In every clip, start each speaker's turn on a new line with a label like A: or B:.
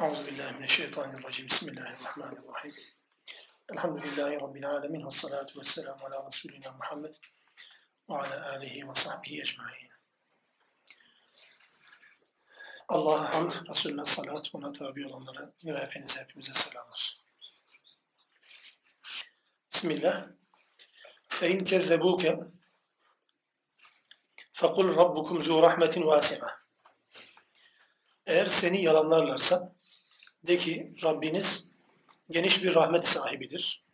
A: Euzubillahimineşşeytanirracim. Bismillahirrahmanirrahim. Elhamdülillahi Rabbil alemin. Ve salatu ve selamu ala Resulina Muhammed ve ala alihi ve sahbihi ecmain. Allah'a hamd, Resulüne salat, ona tabi olanlara ve hepinize hepimize selamlar. Bismillah. Fe in kezzebuke fekul rabbukum zu rahmetin vasi'a. Eğer seni yalanlarlarsa de ki Rabbiniz geniş bir rahmet sahibidir.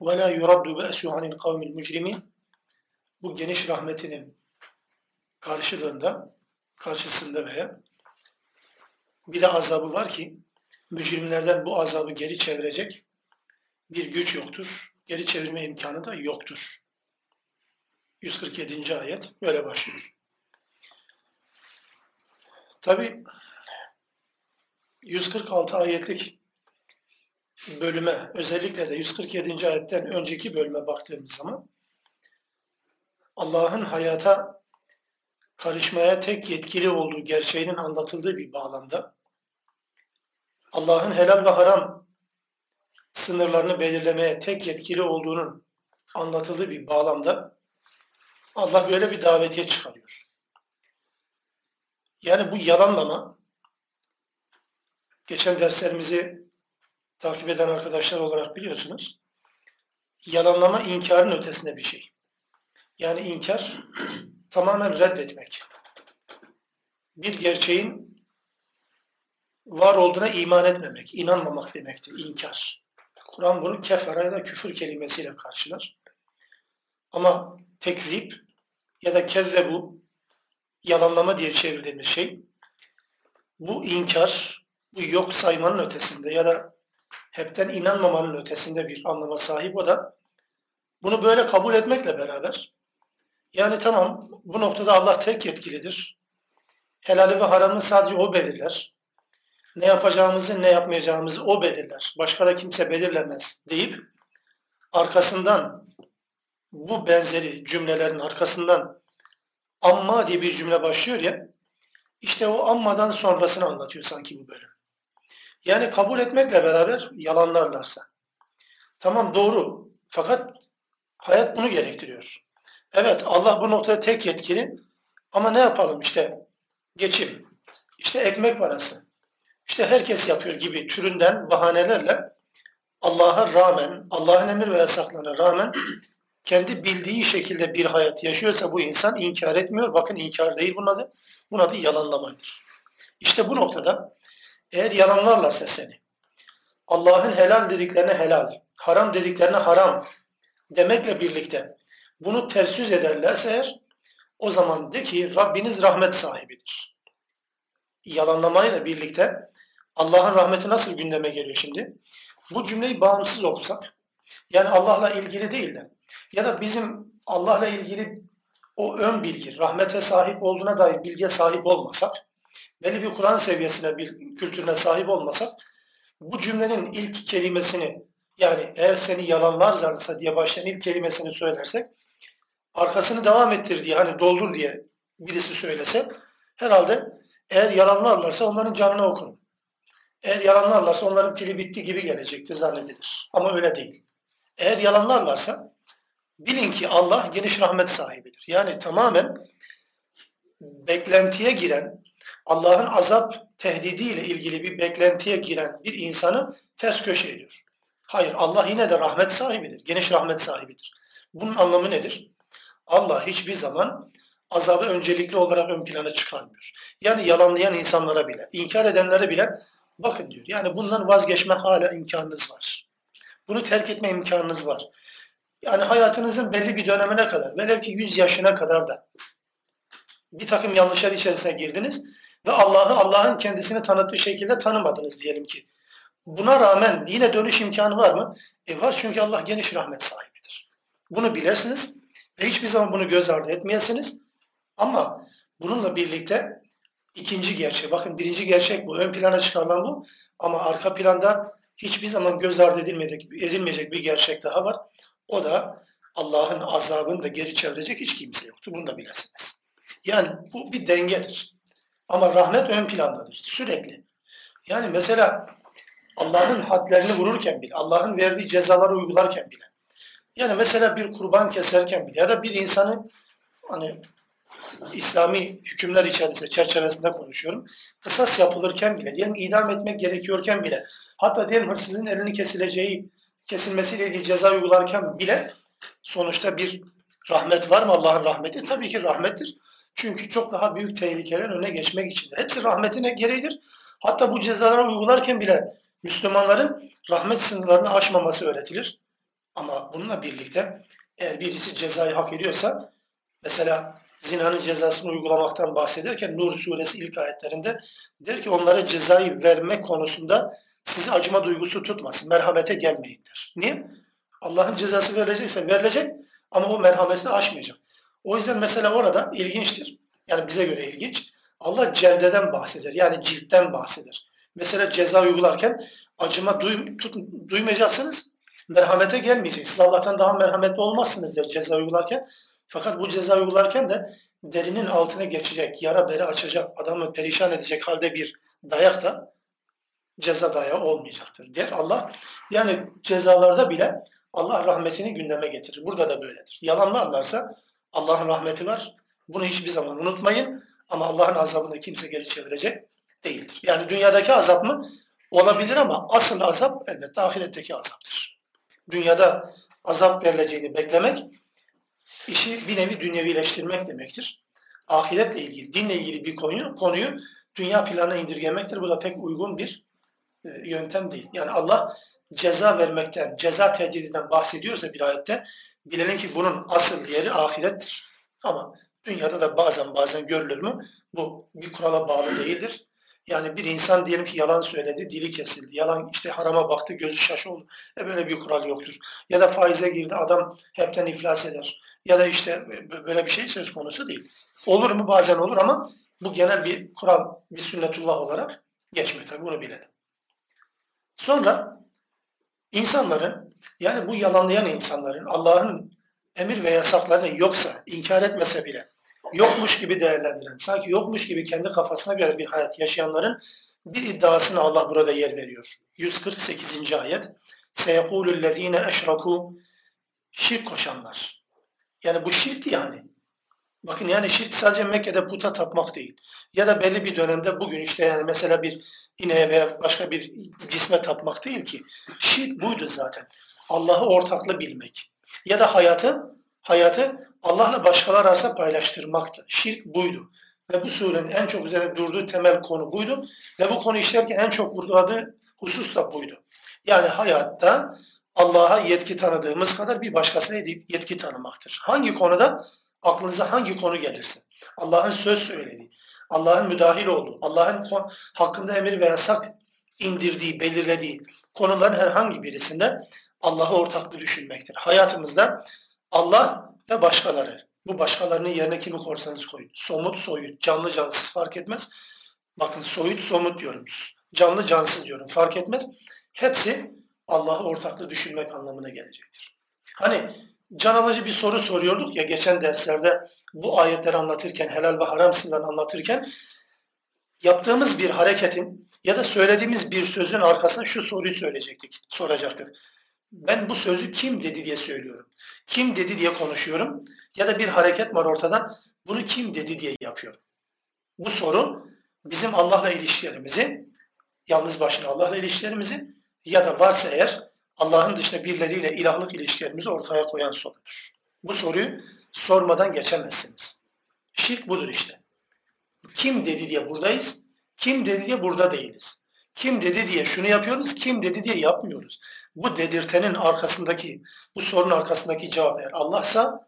A: Ve la yuraddu be'su anil kavmil. Bu geniş rahmetinin karşılığında, karşısında veya bir de azabı var ki mücrimlerden bu azabı geri çevirecek bir güç yoktur. Geri çevirme imkanı da yoktur. 147. ayet böyle başlıyor. Tabi 146 ayetlik bölüme özellikle de 147. ayetten önceki bölüme baktığımız zaman Allah'ın hayata karışmaya tek yetkili olduğu gerçeğinin anlatıldığı bir bağlamda Allah'ın helal ve haram sınırlarını belirlemeye tek yetkili olduğunun anlatıldığı bir bağlamda Allah böyle bir davetiye çıkarıyor. Yani bu yalanlama geçen derslerimizi takip eden arkadaşlar olarak biliyorsunuz. Yalanlama inkarın ötesinde bir şey. Yani inkar tamamen reddetmek. Bir gerçeğin var olduğuna iman etmemek, inanmamak demektir inkar. Kur'an bunu kefara ya da küfür kelimesiyle karşılar. Ama tekzip ya da kezzebu yalanlama diye çevirdiğimiz şey bu inkar, bu yok saymanın ötesinde ya da hepten inanmamanın ötesinde bir anlama sahip o da bunu böyle kabul etmekle beraber yani tamam bu noktada Allah tek yetkilidir. Helali ve haramı sadece o belirler. Ne yapacağımızı ne yapmayacağımızı o belirler. Başka da kimse belirlemez deyip arkasından bu benzeri cümlelerin arkasından amma diye bir cümle başlıyor ya işte o ammadan sonrasını anlatıyor sanki bu bölüm. Yani kabul etmekle beraber yalanlarlarsa. Tamam doğru fakat hayat bunu gerektiriyor. Evet Allah bu noktada tek yetkili ama ne yapalım işte geçim, işte ekmek parası, işte herkes yapıyor gibi türünden bahanelerle Allah'a rağmen, Allah'ın emir ve yasaklarına rağmen kendi bildiği şekilde bir hayat yaşıyorsa bu insan inkar etmiyor. Bakın inkar değil bunun adı. Bunun adı yalanlamadır. İşte bu noktada eğer yalanlarlarsa seni, Allah'ın helal dediklerine helal, haram dediklerine haram demekle birlikte bunu ters yüz ederlerse eğer o zaman de ki Rabbiniz rahmet sahibidir. Yalanlamayla birlikte Allah'ın rahmeti nasıl gündeme geliyor şimdi? Bu cümleyi bağımsız okusak, yani Allah'la ilgili değil de ya da bizim Allah'la ilgili o ön bilgi, rahmete sahip olduğuna dair bilgiye sahip olmasak, belli bir Kur'an seviyesine, bir kültürüne sahip olmasak, bu cümlenin ilk kelimesini yani eğer seni yalanlarlarsa diye başlayan ilk kelimesini söylersek, arkasını devam ettir diye hani doldur diye birisi söylese, herhalde eğer yalanlarlarsa onların canını okurum. Eğer yalanlarlarsa onların pili bitti gibi gelecektir zannedilir. Ama öyle değil. Eğer yalanlarlarsa bilin ki Allah geniş rahmet sahibidir. Yani tamamen beklentiye giren, Allah'ın azap tehdidiyle ilgili bir beklentiye giren bir insanı ters köşe ediyor. Hayır Allah yine de rahmet sahibidir. Geniş rahmet sahibidir. Bunun anlamı nedir? Allah hiçbir zaman azabı öncelikli olarak ön plana çıkarmıyor. Yani yalanlayan insanlara bile, inkar edenlere bile bakın diyor. Yani bundan vazgeçme hala imkanınız var. Bunu terk etme imkanınız var. Yani hayatınızın belli bir dönemine kadar, velev ki 100 yaşına kadar da bir takım yanlışlar içerisine girdiniz ve Allah'ı Allah'ın kendisini tanıttığı şekilde tanımadınız diyelim ki. Buna rağmen yine dönüş imkanı var mı? E var çünkü Allah geniş rahmet sahibidir. Bunu bilirsiniz ve hiçbir zaman bunu göz ardı etmeyesiniz. Ama bununla birlikte ikinci gerçek, bakın birinci gerçek bu, ön plana çıkarılan bu. Ama arka planda hiçbir zaman göz ardı edilmeyecek, edilmeyecek bir gerçek daha var. O da Allah'ın azabını da geri çevirecek hiç kimse yoktur. Bunu da bilesiniz. Yani bu bir dengedir. Ama rahmet ön plandadır sürekli. Yani mesela Allah'ın hadlerini vururken bile, Allah'ın verdiği cezaları uygularken bile, yani mesela bir kurban keserken bile ya da bir insanı hani İslami hükümler içerisinde, çerçevesinde konuşuyorum. Kısas yapılırken bile, diyelim idam etmek gerekiyorken bile, hatta diyelim hırsızın elini kesileceği, kesilmesiyle ilgili ceza uygularken bile sonuçta bir rahmet var mı Allah'ın rahmeti? Tabii ki rahmettir. Çünkü çok daha büyük tehlikeler önüne geçmek içindir. Hepsi rahmetine gereğidir. Hatta bu cezaları uygularken bile Müslümanların rahmet sınırlarını aşmaması öğretilir. Ama bununla birlikte eğer birisi cezayı hak ediyorsa mesela zinanın cezasını uygulamaktan bahsederken Nur suresi ilk ayetlerinde der ki onlara cezayı verme konusunda sizi acıma duygusu tutmasın. Merhamete gelmeyindir. Niye? Allah'ın cezası verilecekse verilecek ama o merhametini aşmayacak. O yüzden mesela orada ilginçtir. Yani bize göre ilginç. Allah celdeden bahseder. Yani ciltten bahseder. Mesela ceza uygularken acıma duy, tut, duymayacaksınız. Merhamete gelmeyeceksiniz. Allah'tan daha merhametli olmazsınız der ceza uygularken. Fakat bu ceza uygularken de derinin altına geçecek, yara beri açacak, adamı perişan edecek halde bir dayak da ceza dayağı olmayacaktır der Allah. Yani cezalarda bile Allah rahmetini gündeme getirir. Burada da böyledir. Yalanlarlarsa Allah'ın rahmeti var. Bunu hiçbir zaman unutmayın. Ama Allah'ın azabını kimse geri çevirecek değildir. Yani dünyadaki azap mı? Olabilir ama asıl azap elbette ahiretteki azaptır. Dünyada azap verileceğini beklemek işi bir nevi dünyevileştirmek demektir. Ahiretle ilgili, dinle ilgili bir konuyu, konuyu dünya planına indirgemektir. Bu da pek uygun bir e, yöntem değil. Yani Allah ceza vermekten, ceza tehdidinden bahsediyorsa bir ayette bilelim ki bunun asıl yeri ahirettir. Ama dünyada da bazen bazen görülür mü? Bu bir kurala bağlı değildir. Yani bir insan diyelim ki yalan söyledi, dili kesildi. Yalan işte harama baktı, gözü şaş oldu. E böyle bir kural yoktur. Ya da faize girdi, adam hepten iflas eder. Ya da işte böyle bir şey söz konusu değil. Olur mu? Bazen olur ama bu genel bir kural, bir sünnetullah olarak geçmiyor tabii bunu bilelim. Sonra insanların yani bu yalanlayan insanların Allah'ın emir ve yasaklarını yoksa, inkar etmese bile yokmuş gibi değerlendiren, sanki yokmuş gibi kendi kafasına göre bir hayat yaşayanların bir iddiasına Allah burada yer veriyor. 148. ayet. سَيَقُولُ الَّذ۪ينَ اَشْرَكُوا Şirk koşanlar. Yani bu şirk yani. Bakın yani şirk sadece Mekke'de puta tapmak değil. Ya da belli bir dönemde bugün işte yani mesela bir ineğe veya başka bir cisme tapmak değil ki. Şirk buydu zaten. Allah'ı ortaklı bilmek. Ya da hayatı hayatı Allah'la başkalar arasında paylaştırmaktı. Şirk buydu. Ve bu surenin en çok üzerine durduğu temel konu buydu. Ve bu konu işlerken en çok vurguladığı husus da buydu. Yani hayatta Allah'a yetki tanıdığımız kadar bir başkasına yetki tanımaktır. Hangi konuda? Aklınıza hangi konu gelirse. Allah'ın söz söylediği, Allah'ın müdahil olduğu, Allah'ın hakkında emir ve yasak indirdiği, belirlediği konuların herhangi birisinde Allah'ı ortaklı düşünmektir. Hayatımızda Allah ve başkaları. Bu başkalarının yerine kimi korsanız koyun. Somut, soyut, canlı, cansız fark etmez. Bakın soyut, somut diyorum. Canlı, cansız diyorum. Fark etmez. Hepsi Allah'ı ortaklı düşünmek anlamına gelecektir. Hani can alıcı bir soru soruyorduk ya geçen derslerde bu ayetleri anlatırken, helal ve haram sınırlarını anlatırken yaptığımız bir hareketin ya da söylediğimiz bir sözün arkasına şu soruyu söyleyecektik, soracaktık. Ben bu sözü kim dedi diye söylüyorum. Kim dedi diye konuşuyorum. Ya da bir hareket var ortada. Bunu kim dedi diye yapıyorum. Bu soru bizim Allah'la ilişkilerimizi, yalnız başına Allah'la ilişkilerimizi ya da varsa eğer Allah'ın dışında birileriyle ilahlık ilişkilerimizi ortaya koyan sorudur. Bu soruyu sormadan geçemezsiniz. Şirk budur işte. Kim dedi diye buradayız, kim dedi diye burada değiliz. Kim dedi diye şunu yapıyoruz, kim dedi diye yapmıyoruz. Bu dedirtenin arkasındaki, bu sorunun arkasındaki cevap eğer Allah'sa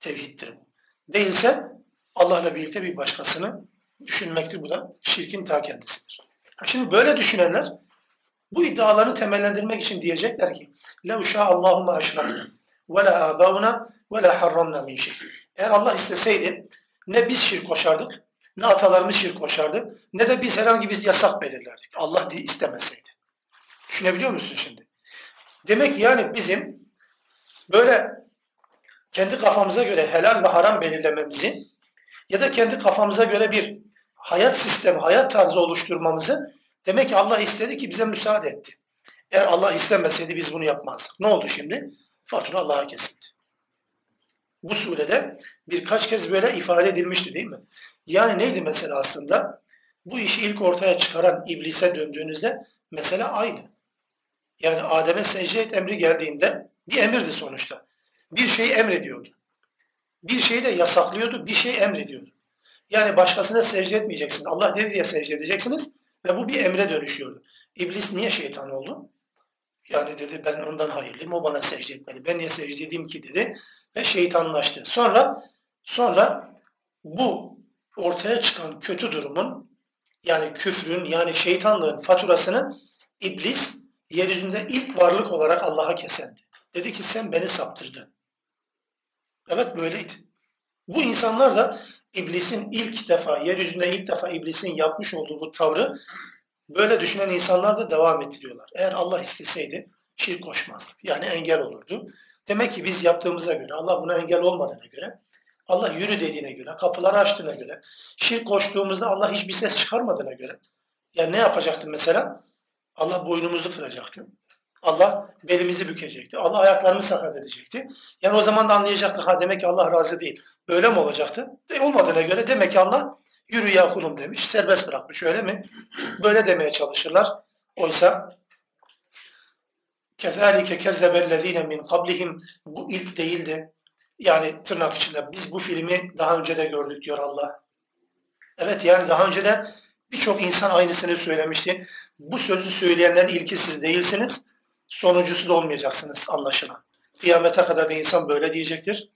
A: tevhiddir bu. Değilse Allah'la birlikte bir başkasını düşünmektir. Bu da şirkin ta kendisidir. Şimdi böyle düşünenler bu iddialarını temellendirmek için diyecekler ki لَوْ شَاءَ اللّٰهُمَا اَشْرَقْنَا وَلَا آبَاؤُنَا وَلَا حَرَّمْنَا مِنْ شَيْءٍ Eğer Allah isteseydi ne biz şirk koşardık, ne atalarımız şirk koşardı, ne de biz herhangi bir yasak belirlerdik. Allah istemeseydi. Düşünebiliyor musun şimdi? Demek ki yani bizim böyle kendi kafamıza göre helal ve haram belirlememizi ya da kendi kafamıza göre bir hayat sistemi, hayat tarzı oluşturmamızı Demek ki Allah istedi ki bize müsaade etti. Eğer Allah istemeseydi biz bunu yapmazdık. Ne oldu şimdi? Fatura Allah'a kesildi. Bu surede birkaç kez böyle ifade edilmişti değil mi? Yani neydi mesela aslında? Bu işi ilk ortaya çıkaran iblise döndüğünüzde mesela aynı. Yani Adem'e secde et emri geldiğinde bir emirdi sonuçta. Bir şeyi emrediyordu. Bir şeyi de yasaklıyordu, bir şey emrediyordu. Yani başkasına secde etmeyeceksin. Allah dedi diye secde edeceksiniz ve bu bir emre dönüşüyordu. İblis niye şeytan oldu? Yani dedi ben ondan hayırlıyım, o bana secde etmeli. Ben niye secde edeyim ki dedi ve şeytanlaştı. Sonra sonra bu ortaya çıkan kötü durumun yani küfrün yani şeytanlığın faturasını iblis yeryüzünde ilk varlık olarak Allah'a kesendi. Dedi ki sen beni saptırdın. Evet böyleydi. Bu insanlar da iblisin ilk defa, yeryüzünde ilk defa iblisin yapmış olduğu bu tavrı böyle düşünen insanlar da devam ettiriyorlar. Eğer Allah isteseydi şirk koşmaz. Yani engel olurdu. Demek ki biz yaptığımıza göre, Allah buna engel olmadığına göre, Allah yürü dediğine göre, kapıları açtığına göre, şirk koştuğumuzda Allah hiçbir ses çıkarmadığına göre, yani ne yapacaktı mesela? Allah boynumuzu kıracaktı. Allah belimizi bükecekti. Allah ayaklarımızı sakat edecekti. Yani o zaman da anlayacaktı. Ha demek ki Allah razı değil. Böyle mi olacaktı? De olmadığına göre demek ki Allah yürü ya kulum demiş. Serbest bırakmış öyle mi? Böyle demeye çalışırlar. Oysa Kezalike kezzebellezine min kablihim. Bu ilk değildi. Yani tırnak içinde biz bu filmi daha önce de gördük diyor Allah. Evet yani daha önce de birçok insan aynısını söylemişti. Bu sözü söyleyenlerin ilki siz değilsiniz. Sonuncusu da olmayacaksınız anlaşılan. Kıyamete kadar da insan böyle diyecektir.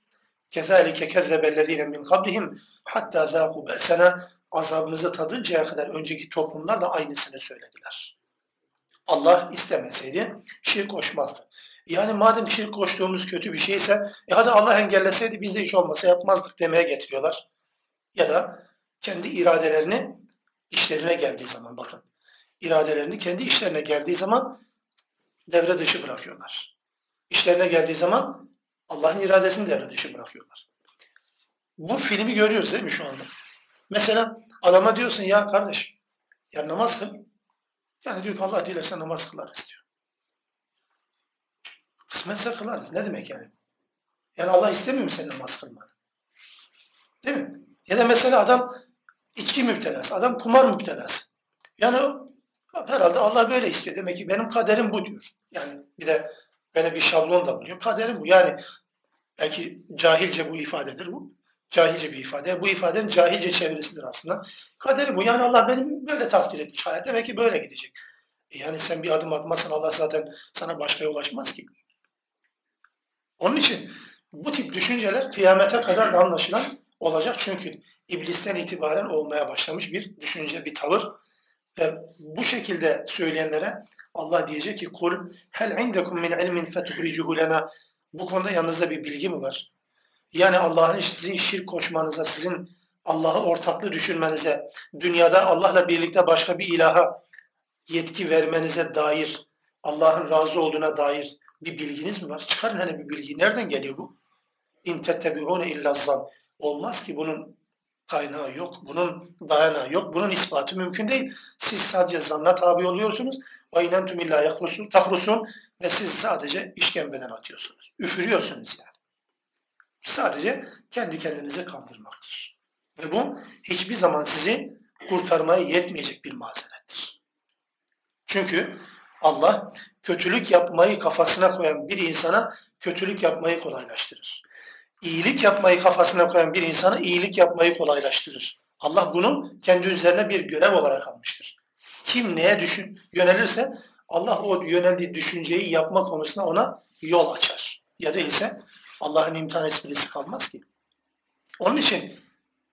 A: Kezalike kezzebellezine min kablihim hatta zâku be'sena azabımızı tadıncaya kadar önceki toplumlar da aynısını söylediler. Allah istemeseydi şirk koşmazdı. Yani madem şirk koştuğumuz kötü bir şeyse e hadi Allah engelleseydi biz de hiç olmasa yapmazdık demeye getiriyorlar. Ya da kendi iradelerini işlerine geldiği zaman bakın. iradelerini kendi işlerine geldiği zaman devre dışı bırakıyorlar. İşlerine geldiği zaman Allah'ın iradesini devre dışı bırakıyorlar. Bu filmi görüyoruz değil mi şu anda? Mesela adama diyorsun ya kardeş ya namaz kıl. Yani diyor ki Allah dilerse namaz kılarız diyor. Kısmetse kılarız. Ne demek yani? Yani Allah istemiyor mu senin namaz kılmanı? Değil mi? Ya da mesela adam içki müptelası, adam kumar müptelası. Yani herhalde Allah böyle istiyor. Demek ki benim kaderim bu diyor. Yani bir de böyle bir şablon da buluyor. Kaderim bu. Yani belki cahilce bu ifadedir bu. Cahilce bir ifade. Bu ifadenin cahilce çevirisidir aslında. Kaderi bu. Yani Allah benim böyle takdir etmiş hayat. Demek ki böyle gidecek. E yani sen bir adım atmazsan Allah zaten sana başka ulaşmaz ki. Onun için bu tip düşünceler kıyamete kadar anlaşılan olacak. Çünkü iblisten itibaren olmaya başlamış bir düşünce, bir tavır. Ve bu şekilde söyleyenlere Allah diyecek ki kul hel indekum min ilmin fetuhricuhu lena bu konuda yanınızda bir bilgi mi var? Yani Allah'ın sizin şirk koşmanıza, sizin Allah'ı ortaklı düşünmenize, dünyada Allah'la birlikte başka bir ilaha yetki vermenize dair, Allah'ın razı olduğuna dair bir bilginiz mi var? Çıkarın hani bir bilgi. Nereden geliyor bu? İn tettebi'une illa zan. Olmaz ki bunun kaynağı yok, bunun dayanağı yok, bunun ispatı mümkün değil. Siz sadece zanna tabi oluyorsunuz. Ve inentum illa ve siz sadece işkembeden atıyorsunuz. Üfürüyorsunuz yani. Sadece kendi kendinize kandırmaktır. Ve bu hiçbir zaman sizi kurtarmaya yetmeyecek bir mazerettir. Çünkü Allah kötülük yapmayı kafasına koyan bir insana kötülük yapmayı kolaylaştırır. İyilik yapmayı kafasına koyan bir insana iyilik yapmayı kolaylaştırır. Allah bunu kendi üzerine bir görev olarak almıştır. Kim neye düşün, yönelirse Allah o yöneldiği düşünceyi yapma konusunda ona yol açar. Ya değilse Allah'ın imtihan esprisi kalmaz ki. Onun için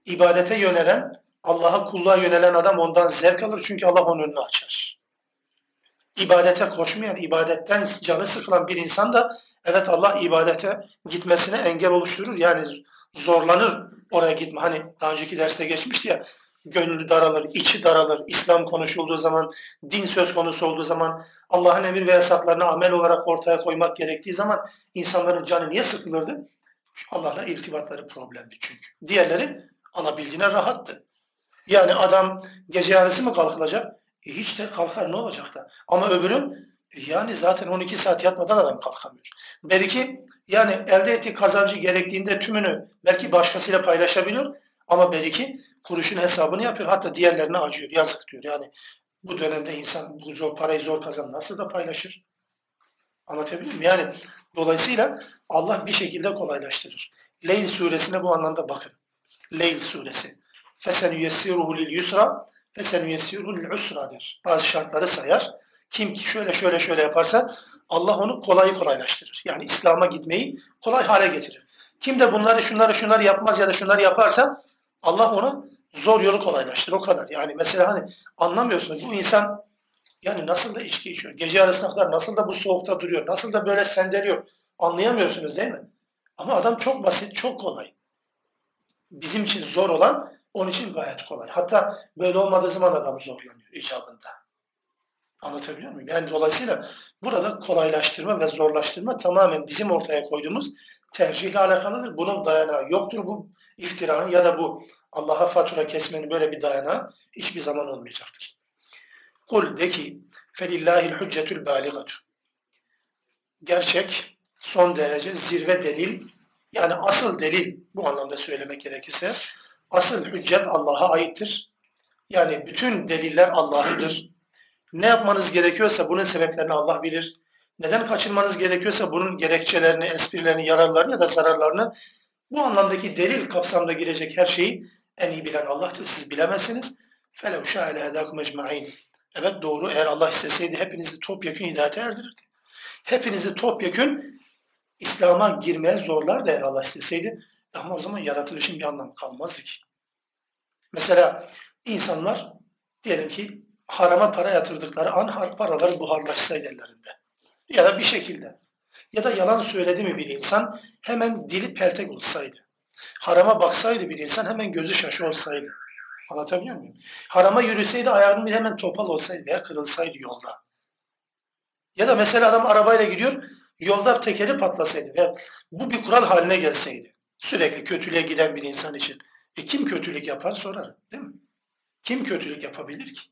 A: ibadete yönelen, Allah'a kulluğa yönelen adam ondan zevk alır çünkü Allah onun önünü açar. İbadete koşmayan, ibadetten canı sıkılan bir insan da evet Allah ibadete gitmesine engel oluşturur. Yani zorlanır oraya gitme. Hani daha önceki derste geçmişti ya gönlü daralır, içi daralır. İslam konuşulduğu zaman, din söz konusu olduğu zaman, Allah'ın emir ve yasaklarını amel olarak ortaya koymak gerektiği zaman insanların canı niye sıkılırdı? Allah'la irtibatları problemdi çünkü. Diğerleri alabildiğine rahattı. Yani adam gece yarısı mı kalkılacak? E hiç de kalkar ne olacak da. Ama öbürü e yani zaten 12 saat yatmadan adam kalkamıyor. Belki yani elde ettiği kazancı gerektiğinde tümünü belki başkasıyla paylaşabiliyor ama belki kuruşun hesabını yapıyor. Hatta diğerlerine acıyor. Yazık diyor. Yani bu dönemde insan bu zor parayı zor kazan nasıl da paylaşır? Anlatabiliyor muyum? Yani dolayısıyla Allah bir şekilde kolaylaştırır. Leyl suresine bu anlamda bakın. Leyl suresi. Fesen yessiruhu lil yusra fesen yessiruhu lil usra der. Bazı şartları sayar. Kim ki şöyle şöyle şöyle yaparsa Allah onu kolayı kolaylaştırır. Yani İslam'a gitmeyi kolay hale getirir. Kim de bunları şunları şunları yapmaz ya da şunları yaparsa Allah ona zor yolu kolaylaştırır. O kadar. Yani mesela hani anlamıyorsunuz bu insan yani nasıl da içki içiyor. Gece arasına kadar nasıl da bu soğukta duruyor. Nasıl da böyle sendeliyor. Anlayamıyorsunuz değil mi? Ama adam çok basit, çok kolay. Bizim için zor olan onun için gayet kolay. Hatta böyle olmadığı zaman adam zorlanıyor icabında. Anlatabiliyor muyum? Yani dolayısıyla burada kolaylaştırma ve zorlaştırma tamamen bizim ortaya koyduğumuz tercihle alakalıdır. Bunun dayanağı yoktur. Bu iftiranın ya da bu Allah'a fatura kesmenin böyle bir dayanağı hiçbir zaman olmayacaktır. Kul de ki felillahil hüccetül baligatu. Gerçek, son derece zirve delil, yani asıl delil bu anlamda söylemek gerekirse, asıl hüccet Allah'a aittir. Yani bütün deliller Allah'ındır. Ne yapmanız gerekiyorsa bunun sebeplerini Allah bilir. Neden kaçınmanız gerekiyorsa bunun gerekçelerini, esprilerini, yararlarını ya da zararlarını bu anlamdaki delil kapsamda girecek her şeyi en iyi bilen Allah'tır. Siz bilemezsiniz. فَلَوْ شَاءَ لَهَدَاكُمْ اَجْمَعِينَ Evet doğru. Eğer Allah isteseydi hepinizi topyekun hidayete erdirirdi. Hepinizi topyekun İslam'a girmeye zorlardı eğer Allah isteseydi. Ama o zaman yaratılışın bir anlamı kalmazdı ki. Mesela insanlar diyelim ki harama para yatırdıkları an paraları buharlaşsaydı ellerinde. Ya da bir şekilde. ya da yalan söyledi mi bir insan hemen dili peltek olsaydı. Harama baksaydı bir insan hemen gözü şaşı olsaydı. Anlatabiliyor muyum? Harama yürüseydi ayağının hemen topal olsaydı veya kırılsaydı yolda. Ya da mesela adam arabayla gidiyor, yolda tekeri patlasaydı ve bu bir kural haline gelseydi. Sürekli kötülüğe giden bir insan için. E kim kötülük yapar sorar, değil mi? Kim kötülük yapabilir ki?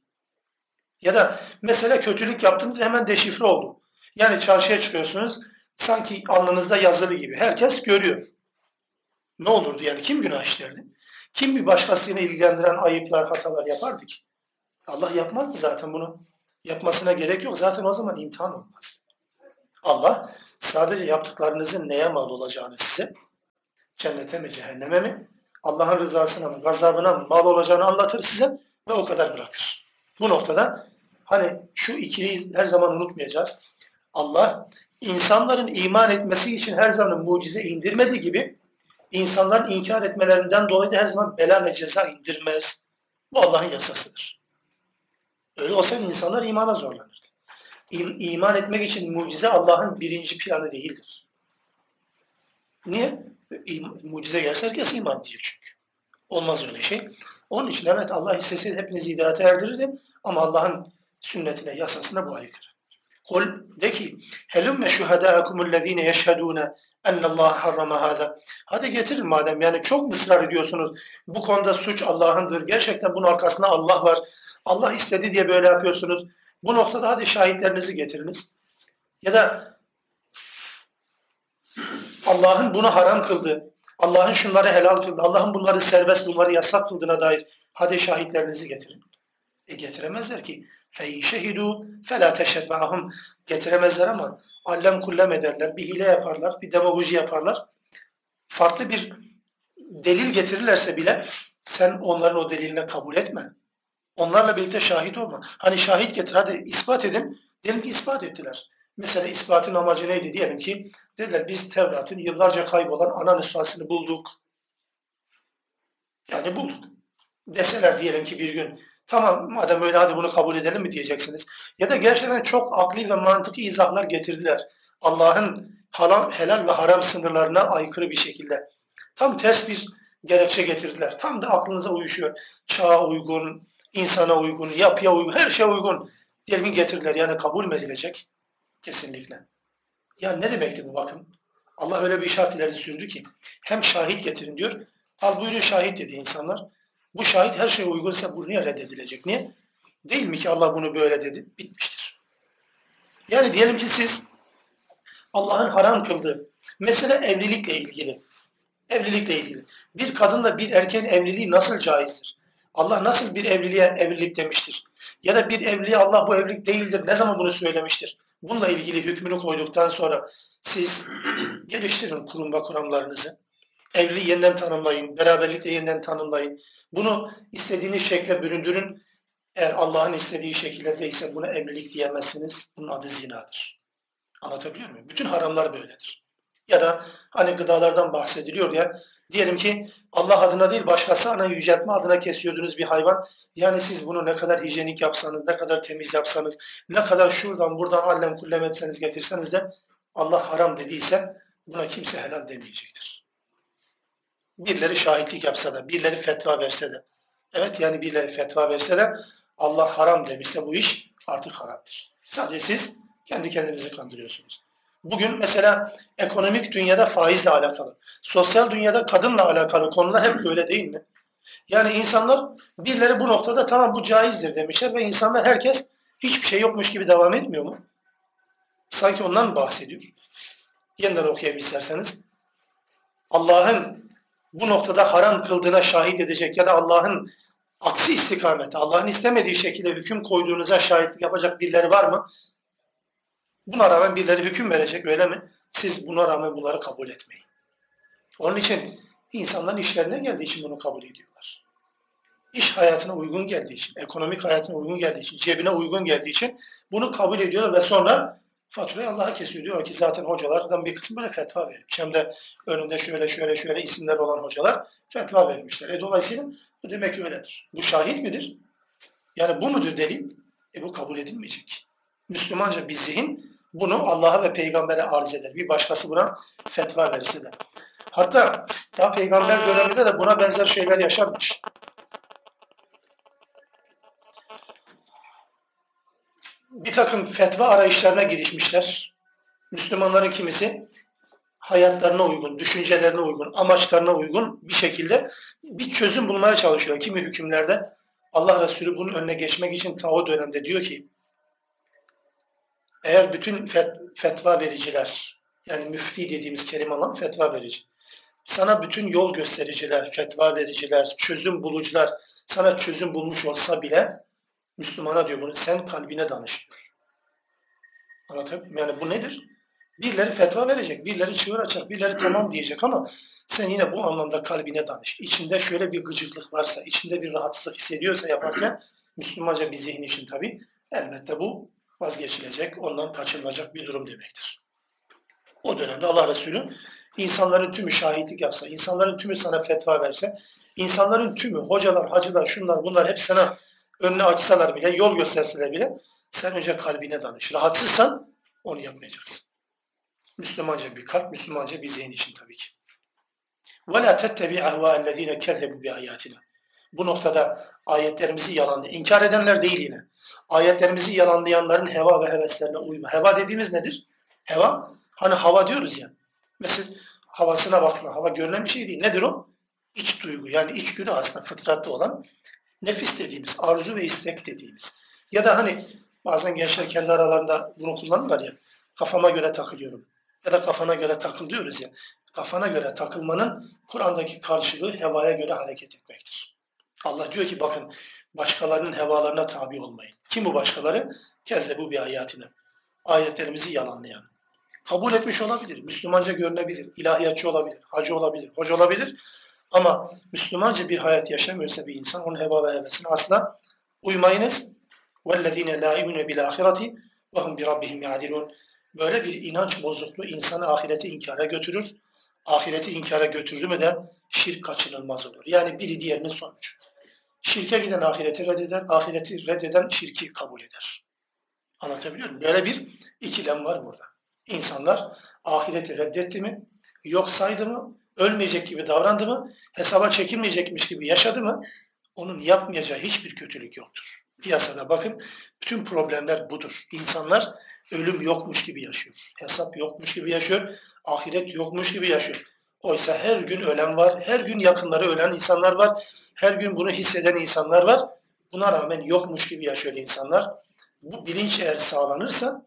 A: Ya da mesela kötülük yaptınız hemen deşifre oldu. Yani çarşıya çıkıyorsunuz, sanki alnınızda yazılı gibi. Herkes görüyor. Ne olurdu yani? Kim günah işlerdi? Kim bir başkasını ilgilendiren ayıplar, hatalar yapardı ki? Allah yapmazdı zaten bunu. Yapmasına gerek yok. Zaten o zaman imtihan olmaz. Allah sadece yaptıklarınızın neye mal olacağını size, cennete mi cehenneme mi, Allah'ın rızasına mı, gazabına mı mal olacağını anlatır size ve o kadar bırakır. Bu noktada hani şu ikiliyi her zaman unutmayacağız. Allah insanların iman etmesi için her zaman mucize indirmediği gibi insanların inkar etmelerinden dolayı da her zaman bela ve ceza indirmez. Bu Allah'ın yasasıdır. Öyle olsaydı insanlar imana zorlanırdı. İman etmek için mucize Allah'ın birinci planı değildir. Niye? Mucize gelse herkes iman diyecek çünkü. Olmaz öyle şey. Onun için evet Allah isteseydi hepinizi hidayete erdirirdi ama Allah'ın sünnetine, yasasına bu aykırı. Kul de ki helümme şuhedâkumüllezîne yeşhedûne ennallâhe harrama hâdâ. Hadi getirin madem yani çok ısrar ediyorsunuz. Bu konuda suç Allah'ındır. Gerçekten bunun arkasında Allah var. Allah istedi diye böyle yapıyorsunuz. Bu noktada hadi şahitlerinizi getiriniz. Ya da Allah'ın bunu haram kıldı. Allah'ın şunları helal kıldı. Allah'ın bunları serbest, bunları yasak kıldığına dair hadi şahitlerinizi getirin. E getiremezler ki fe şehidu fela teşhed ma'hum getiremezler ama allem kullem ederler, bir hile yaparlar, bir demagoji yaparlar. Farklı bir delil getirirlerse bile sen onların o deliline kabul etme. Onlarla birlikte şahit olma. Hani şahit getir hadi ispat edin. Diyelim ki ispat ettiler. Mesela ispatın amacı neydi? Diyelim ki dediler biz Tevrat'ın yıllarca kaybolan ana nüshasını bulduk. Yani bulduk. Deseler diyelim ki bir gün Tamam madem öyle hadi bunu kabul edelim mi diyeceksiniz. Ya da gerçekten çok akli ve mantıklı izahlar getirdiler. Allah'ın helal ve haram sınırlarına aykırı bir şekilde. Tam ters bir gerekçe getirdiler. Tam da aklınıza uyuşuyor. Çağa uygun, insana uygun, yapıya uygun, her şeye uygun. Diyelim getirdiler. Yani kabul mü edilecek? Kesinlikle. Ya ne demekti bu bakın. Allah öyle bir şart ileri sürdü ki hem şahit getirin diyor. Al buyurun şahit dedi insanlar. Bu şahit her şeye uygunsa bu niye reddedilecek? Niye? Değil mi ki Allah bunu böyle dedi? Bitmiştir. Yani diyelim ki siz Allah'ın haram kıldığı mesele evlilikle ilgili. Evlilikle ilgili. Bir kadınla bir erkeğin evliliği nasıl caizdir? Allah nasıl bir evliliğe evlilik demiştir? Ya da bir evliliğe Allah bu evlilik değildir. Ne zaman bunu söylemiştir? Bununla ilgili hükmünü koyduktan sonra siz geliştirin kurum ve kuramlarınızı. Evliliği yeniden tanımlayın, beraberlikle yeniden tanımlayın. Bunu istediğiniz şekle büründürün. Eğer Allah'ın istediği şekilde değilse buna evlilik diyemezsiniz. Bunun adı zinadır. Anlatabiliyor muyum? Bütün haramlar böyledir. Ya da hani gıdalardan bahsediliyor ya, diyelim ki Allah adına değil başkası ana yüceltme adına kesiyordunuz bir hayvan. Yani siz bunu ne kadar hijyenik yapsanız, ne kadar temiz yapsanız, ne kadar şuradan buradan allem kullem etseniz getirseniz de Allah haram dediyse buna kimse helal demeyecektir. Birileri şahitlik yapsa da, birileri fetva verse de, evet yani birileri fetva verse de Allah haram demişse bu iş artık haramdır. Sadece siz kendi kendinizi kandırıyorsunuz. Bugün mesela ekonomik dünyada faizle alakalı, sosyal dünyada kadınla alakalı konular hep böyle değil mi? Yani insanlar birileri bu noktada tamam bu caizdir demişler ve insanlar herkes hiçbir şey yokmuş gibi devam etmiyor mu? Sanki ondan bahsediyor? Yeniden okuyayım isterseniz. Allah'ın bu noktada haram kıldığına şahit edecek ya da Allah'ın aksi istikamete, Allah'ın istemediği şekilde hüküm koyduğunuza şahitlik yapacak birileri var mı? Buna rağmen birileri hüküm verecek öyle mi? Siz buna rağmen bunları kabul etmeyin. Onun için insanların işlerine geldiği için bunu kabul ediyorlar. İş hayatına uygun geldiği için, ekonomik hayatına uygun geldiği için, cebine uygun geldiği için bunu kabul ediyorlar ve sonra faturayı Allah'a kesiyor. Diyor ki zaten hocalardan bir kısmı böyle fetva vermiş. Hem de önünde şöyle şöyle şöyle isimler olan hocalar fetva vermişler. E dolayısıyla demek öyledir. Bu şahit midir? Yani bu mudur delil? E bu kabul edilmeyecek. Müslümanca bir zihin bunu Allah'a ve peygambere arz eder. Bir başkası buna fetva verirse de. Hatta daha peygamber döneminde de buna benzer şeyler yaşanmış. Bir takım fetva arayışlarına girişmişler. Müslümanların kimisi hayatlarına uygun, düşüncelerine uygun, amaçlarına uygun bir şekilde bir çözüm bulmaya çalışıyor. Kimi hükümlerde Allah Resulü bunun önüne geçmek için ta o dönemde diyor ki eğer bütün fet fetva vericiler, yani müfti dediğimiz kelime olan fetva verici, sana bütün yol göstericiler, fetva vericiler, çözüm bulucular sana çözüm bulmuş olsa bile Müslümana diyor bunu sen kalbine danış diyor. Anlatabiliyor Yani bu nedir? Birileri fetva verecek, birileri çığır açacak, birileri tamam diyecek ama sen yine bu anlamda kalbine danış. İçinde şöyle bir gıcıklık varsa, içinde bir rahatsızlık hissediyorsa yaparken Müslümanca bir zihin için tabii elbette bu vazgeçilecek, ondan kaçınılacak bir durum demektir. O dönemde Allah Resulü insanların tümü şahitlik yapsa, insanların tümü sana fetva verse, insanların tümü, hocalar, hacılar, şunlar bunlar hep sana önüne açsalar bile, yol gösterseler bile sen önce kalbine danış. Rahatsızsan onu yapmayacaksın. Müslümanca bir kalp, Müslümanca bir zihin için tabii ki. وَلَا تَتَّبِعْ اَهْوَا الَّذ۪ينَ كَذَّبُوا بِآيَاتِنَا Bu noktada ayetlerimizi yalanlayan, inkar edenler değil yine. Ayetlerimizi yalanlayanların heva ve heveslerine uyma. Heva dediğimiz nedir? Heva, hani hava diyoruz ya. Mesela havasına bakma, hava görünen bir şey değil. Nedir o? İç duygu, yani içgüdü aslında fıtratta olan nefis dediğimiz, arzu ve istek dediğimiz. Ya da hani bazen gençler kendi aralarında bunu kullanırlar ya, kafama göre takılıyorum. Ya da kafana göre takıl diyoruz ya. Kafana göre takılmanın Kur'an'daki karşılığı hevaya göre hareket etmektir. Allah diyor ki bakın başkalarının hevalarına tabi olmayın. Kim bu başkaları? Kelle bu bir ayetine. Ayetlerimizi yalanlayan. Kabul etmiş olabilir, Müslümanca görünebilir, ilahiyatçı olabilir, hacı olabilir, hoca olabilir. Ama Müslümanca bir hayat yaşamıyorsa bir insan onun heva ve hevesine asla uymayınız. وَالَّذ۪ينَ لَا اِمُنَ بِالْآخِرَةِ وَهُمْ بِرَبِّهِمْ يَعْدِلُونَ Böyle bir inanç bozukluğu insanı ahireti inkara götürür. Ahireti inkara götürdü mü de şirk kaçınılmaz olur. Yani biri diğerinin sonucu. Şirke giden ahireti reddeder, ahireti reddeden şirki kabul eder. Anlatabiliyor muyum? Böyle bir ikilem var burada. İnsanlar ahireti reddetti mi, yok saydı mı, ölmeyecek gibi davrandı mı, hesaba çekilmeyecekmiş gibi yaşadı mı, onun yapmayacağı hiçbir kötülük yoktur. Piyasada bakın, bütün problemler budur. İnsanlar ölüm yokmuş gibi yaşıyor. Hesap yokmuş gibi yaşıyor. Ahiret yokmuş gibi yaşıyor. Oysa her gün ölen var, her gün yakınları ölen insanlar var, her gün bunu hisseden insanlar var. Buna rağmen yokmuş gibi yaşıyor insanlar. Bu bilinç eğer sağlanırsa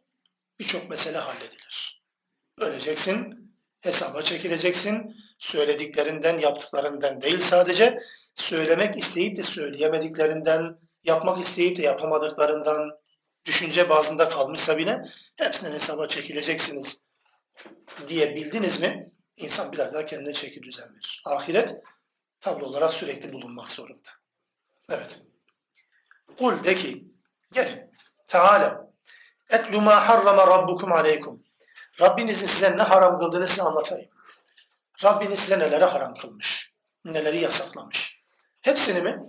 A: birçok mesele halledilir. Öleceksin, hesaba çekileceksin, söylediklerinden, yaptıklarından değil sadece, söylemek isteyip de söyleyemediklerinden, yapmak isteyip de yapamadıklarından, düşünce bazında kalmışsa bile hepsinden hesaba çekileceksiniz diye bildiniz mi insan biraz daha kendine çeki düzen verir. Ahiret tablo olarak sürekli bulunmak zorunda. Evet. Kul de ki gelin. Teala. Etlu ma harrama rabbukum aleykum. Rabbinizin size ne haram kıldığını size anlatayım. Rabbiniz size neleri haram kılmış. Neleri yasaklamış. Hepsini mi?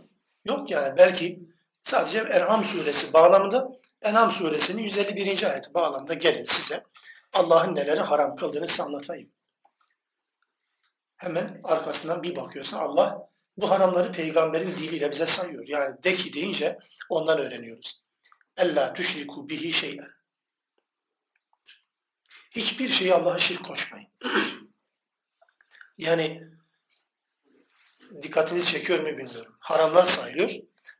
A: Yok yani belki sadece En'am suresi bağlamında En'am suresinin 151. ayeti bağlamında gelin size Allah'ın neleri haram kıldığını size anlatayım. Hemen arkasından bir bakıyorsun Allah bu haramları peygamberin diliyle bize sayıyor. Yani de ki deyince ondan öğreniyoruz. Ella tüşriku bihi şeyen. Hiçbir şeyi Allah'a şirk koşmayın. yani dikkatinizi çekiyor mu bilmiyorum. Haramlar sayılıyor.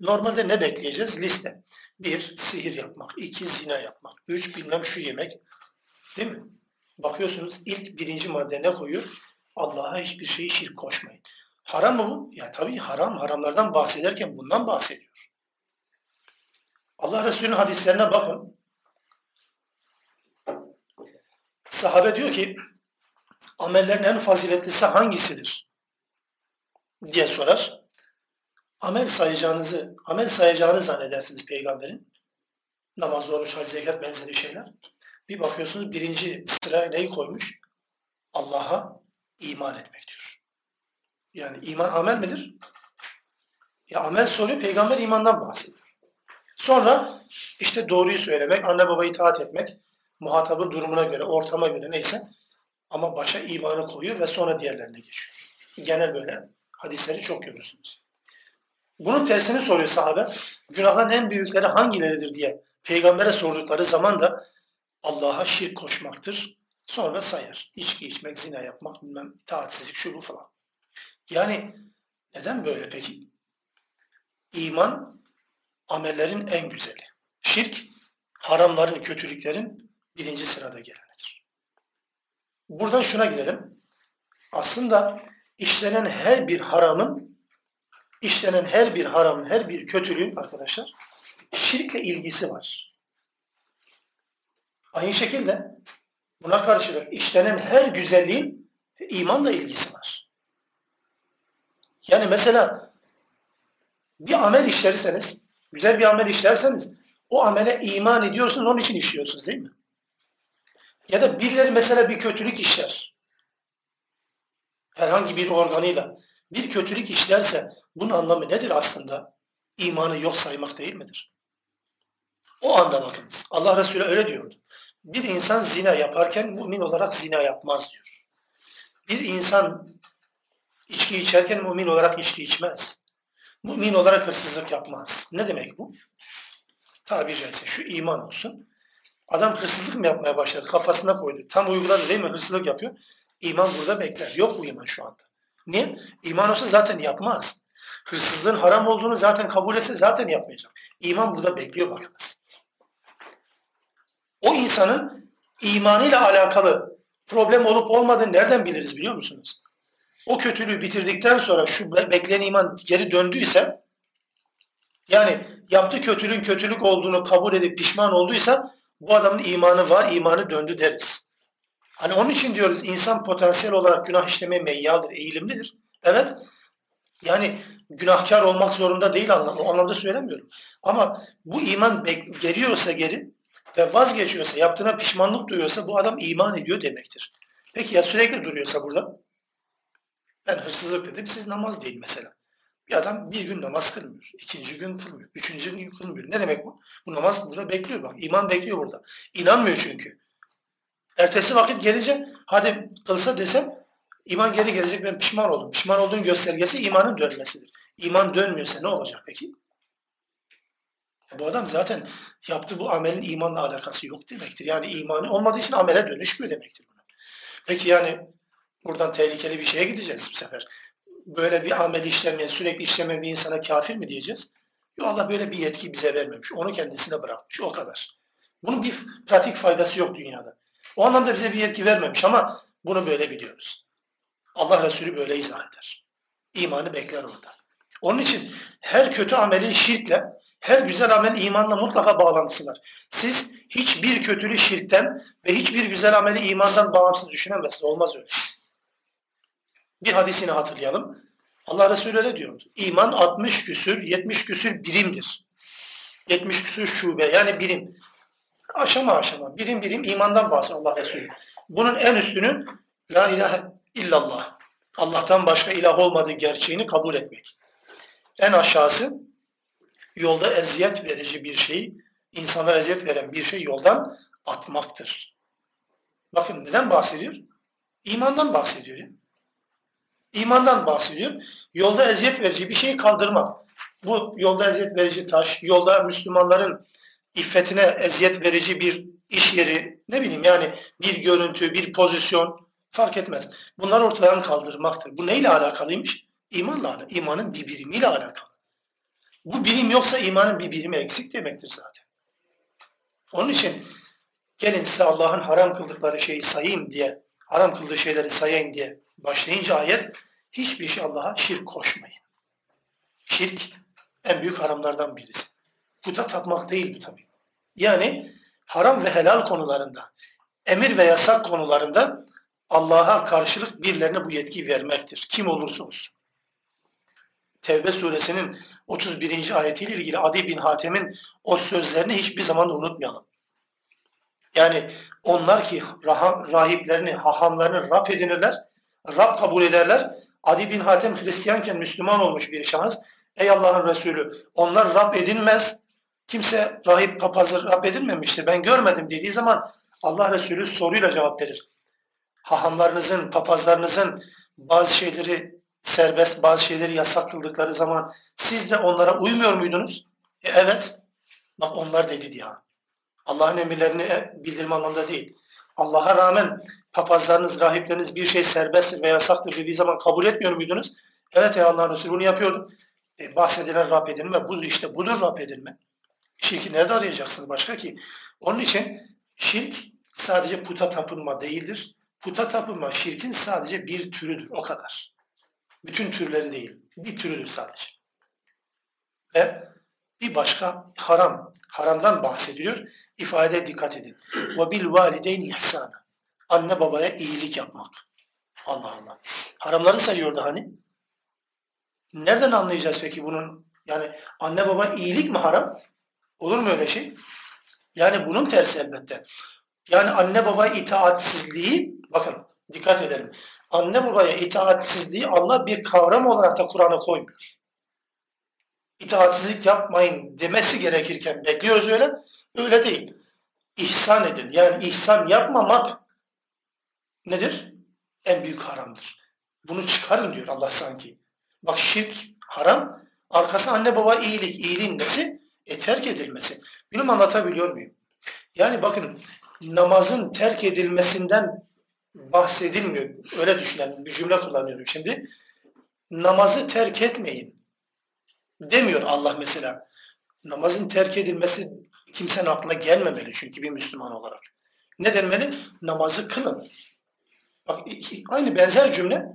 A: Normalde ne bekleyeceğiz? Liste. Bir, sihir yapmak. iki zina yapmak. Üç, bilmem şu yemek. Değil mi? Bakıyorsunuz ilk birinci madde ne koyuyor? Allah'a hiçbir şeyi şirk koşmayın. Haram mı bu? Ya tabii haram. Haramlardan bahsederken bundan bahsediyor. Allah Resulü'nün hadislerine bakın. Sahabe diyor ki amellerin en faziletlisi hangisidir? diye sorar. Amel sayacağınızı, amel sayacağını zannedersiniz peygamberin. Namaz, oruç, hac, zekat benzeri şeyler. Bir bakıyorsunuz birinci sıraya neyi koymuş? Allah'a iman etmek diyor. Yani iman amel midir? Ya amel soruyor, peygamber imandan bahsediyor. Sonra işte doğruyu söylemek, anne babayı itaat etmek, muhatabın durumuna göre, ortama göre neyse ama başa imanı koyuyor ve sonra diğerlerine geçiyor. Genel böyle hadisleri çok görürsünüz. Bunun tersini soruyor sahabe. Günahın en büyükleri hangileridir diye peygambere sordukları zaman da Allah'a şirk koşmaktır. Sonra sayar. İçki içmek, zina yapmak, bilmem itaatsizlik, şu bu falan. Yani neden böyle peki? İman amellerin en güzeli. Şirk haramların, kötülüklerin birinci sırada gelenidir. Buradan şuna gidelim. Aslında işlenen her bir haramın işlenen her bir haramın, her bir kötülüğün arkadaşlar şirkle ilgisi var. Aynı şekilde buna karşılık işlenen her güzelliğin imanla ilgisi var. Yani mesela bir amel işlerseniz, güzel bir amel işlerseniz o amele iman ediyorsunuz, onun için işliyorsunuz değil mi? Ya da birileri mesela bir kötülük işler. Herhangi bir organıyla bir kötülük işlerse bunun anlamı nedir aslında? İmanı yok saymak değil midir? O anda bakınız. Allah Resulü öyle diyordu. Bir insan zina yaparken mümin olarak zina yapmaz diyor. Bir insan içki içerken mümin olarak içki içmez. Mümin olarak hırsızlık yapmaz. Ne demek bu? Tabiri caizse şu iman olsun. Adam hırsızlık mı yapmaya başladı? Kafasına koydu. Tam uyguladı değil mi? Hırsızlık yapıyor. İman burada bekler. Yok bu iman şu anda. Niye? İman olsa zaten yapmaz. Hırsızlığın haram olduğunu zaten kabul etse zaten yapmayacak. İman burada bekliyor bakınız. O insanın imanıyla alakalı problem olup olmadığını nereden biliriz biliyor musunuz? O kötülüğü bitirdikten sonra şu beklenen iman geri döndüyse yani yaptığı kötülüğün kötülük olduğunu kabul edip pişman olduysa bu adamın imanı var, imanı döndü deriz. Hani onun için diyoruz insan potansiyel olarak günah işlemeye meyyaldır, eğilimlidir. Evet. Yani günahkar olmak zorunda değil anlamda. O anlamda söylemiyorum. Ama bu iman geliyorsa geri ve vazgeçiyorsa, yaptığına pişmanlık duyuyorsa bu adam iman ediyor demektir. Peki ya sürekli duruyorsa burada? Ben hırsızlık dedim, siz namaz değil mesela. Bir adam bir gün namaz kılmıyor, ikinci gün kılmıyor, üçüncü gün kılmıyor. Ne demek bu? Bu namaz burada bekliyor bak. İman bekliyor burada. İnanmıyor çünkü. Ertesi vakit gelince hadi kılsa desem iman geri gelecek ben pişman oldum. Pişman olduğun göstergesi imanın dönmesidir. İman dönmüyorsa ne olacak peki? Bu adam zaten yaptığı bu amelin imanla alakası yok demektir. Yani imanı olmadığı için amele dönüşmüyor demektir. Peki yani buradan tehlikeli bir şeye gideceğiz bu sefer. Böyle bir amel işlemeyen, sürekli işlemeyen bir insana kafir mi diyeceğiz? Yok Allah böyle bir yetki bize vermemiş. Onu kendisine bırakmış. O kadar. Bunun bir pratik faydası yok dünyada. O anlamda bize bir yetki vermemiş ama bunu böyle biliyoruz. Allah Resulü böyle izah eder. İmanı bekler orada. Onun için her kötü amelin şirkle, her güzel amelin imanla mutlaka bağlantısı var. Siz hiçbir kötülüğü şirkten ve hiçbir güzel ameli imandan bağımsız düşünemezsiniz. Olmaz öyle. Bir hadisini hatırlayalım. Allah Resulü öyle diyordu. İman 60 küsür, 70 küsür birimdir. 70 küsür şube yani birim. Aşama aşama, birim birim imandan bahsediyor Allah Resulü. Bunun en üstünü La ilahe illallah. Allah'tan başka ilah olmadığı gerçeğini kabul etmek. En aşağısı yolda eziyet verici bir şey, insanlara eziyet veren bir şey yoldan atmaktır. Bakın neden bahsediyor? İmandan bahsediyor. Ya. İmandan bahsediyor. Yolda eziyet verici bir şeyi kaldırmak. Bu yolda eziyet verici taş, yolda Müslümanların iffetine eziyet verici bir iş yeri, ne bileyim yani bir görüntü, bir pozisyon fark etmez. Bunlar ortadan kaldırmaktır. Bu neyle alakalıymış? İmanla alakalı. İmanın bir birimiyle alakalı. Bu birim yoksa imanın bir birimi eksik demektir zaten. Onun için gelin size Allah'ın haram kıldıkları şeyi sayayım diye, haram kıldığı şeyleri sayayım diye başlayınca ayet hiçbir şey Allah'a şirk koşmayın. Şirk en büyük haramlardan birisi. Puta tapmak değil bu tabi. Yani haram ve helal konularında, emir ve yasak konularında Allah'a karşılık birilerine bu yetkiyi vermektir. Kim olursa olsun. Tevbe suresinin 31. ayetiyle ilgili Adi bin Hatem'in o sözlerini hiçbir zaman unutmayalım. Yani onlar ki rahiplerini, hahamlarını Rab edinirler, Rab kabul ederler. Adi bin Hatem Hristiyanken Müslüman olmuş bir şahıs. Ey Allah'ın Resulü onlar Rab edinmez. Kimse rahip papazı Rab edinmemiştir. Ben görmedim dediği zaman Allah Resulü soruyla cevap verir. Hahamlarınızın, papazlarınızın bazı şeyleri serbest, bazı şeyleri yasak kıldıkları zaman siz de onlara uymuyor muydunuz? E, evet. Bak onlar dedi diye. Allah'ın emirlerini bildirme anlamda değil. Allah'a rağmen papazlarınız, rahipleriniz bir şey serbesttir ve yasaktır dediği zaman kabul etmiyor muydunuz? Evet ey Allah'ın Resulü bunu yapıyordum. E, bahsedilen Rab edilme, bu işte budur Rab edilme. Şirki nerede arayacaksınız başka ki? Onun için şirk sadece puta tapınma değildir. Puta tapınma şirkin sadece bir türüdür, o kadar. Bütün türleri değil, bir türüdür sadece. Ve bir başka haram, haramdan bahsediliyor. İfade dikkat edin. Ve bil valideyn ihsana. Anne babaya iyilik yapmak. Allah Allah. Haramları sayıyordu hani. Nereden anlayacağız peki bunun? Yani anne baba iyilik mi haram? Olur mu öyle şey? Yani bunun tersi elbette. Yani anne baba itaatsizliği, bakın dikkat edelim. Anne babaya itaatsizliği Allah bir kavram olarak da Kur'an'a koymuyor. İtaatsizlik yapmayın demesi gerekirken bekliyoruz öyle. Öyle değil. İhsan edin. Yani ihsan yapmamak nedir? En büyük haramdır. Bunu çıkarın diyor Allah sanki. Bak şirk haram, arkası anne baba iyilik. İyiliğin nesi? E terk edilmesi. Bilmem anlatabiliyor muyum? Yani bakın namazın terk edilmesinden bahsedilmiyor. Öyle düşünen bir cümle kullanıyorum şimdi. Namazı terk etmeyin. Demiyor Allah mesela. Namazın terk edilmesi kimsenin aklına gelmemeli çünkü bir Müslüman olarak. Ne denmeli? Namazı kılın. Bak aynı benzer cümle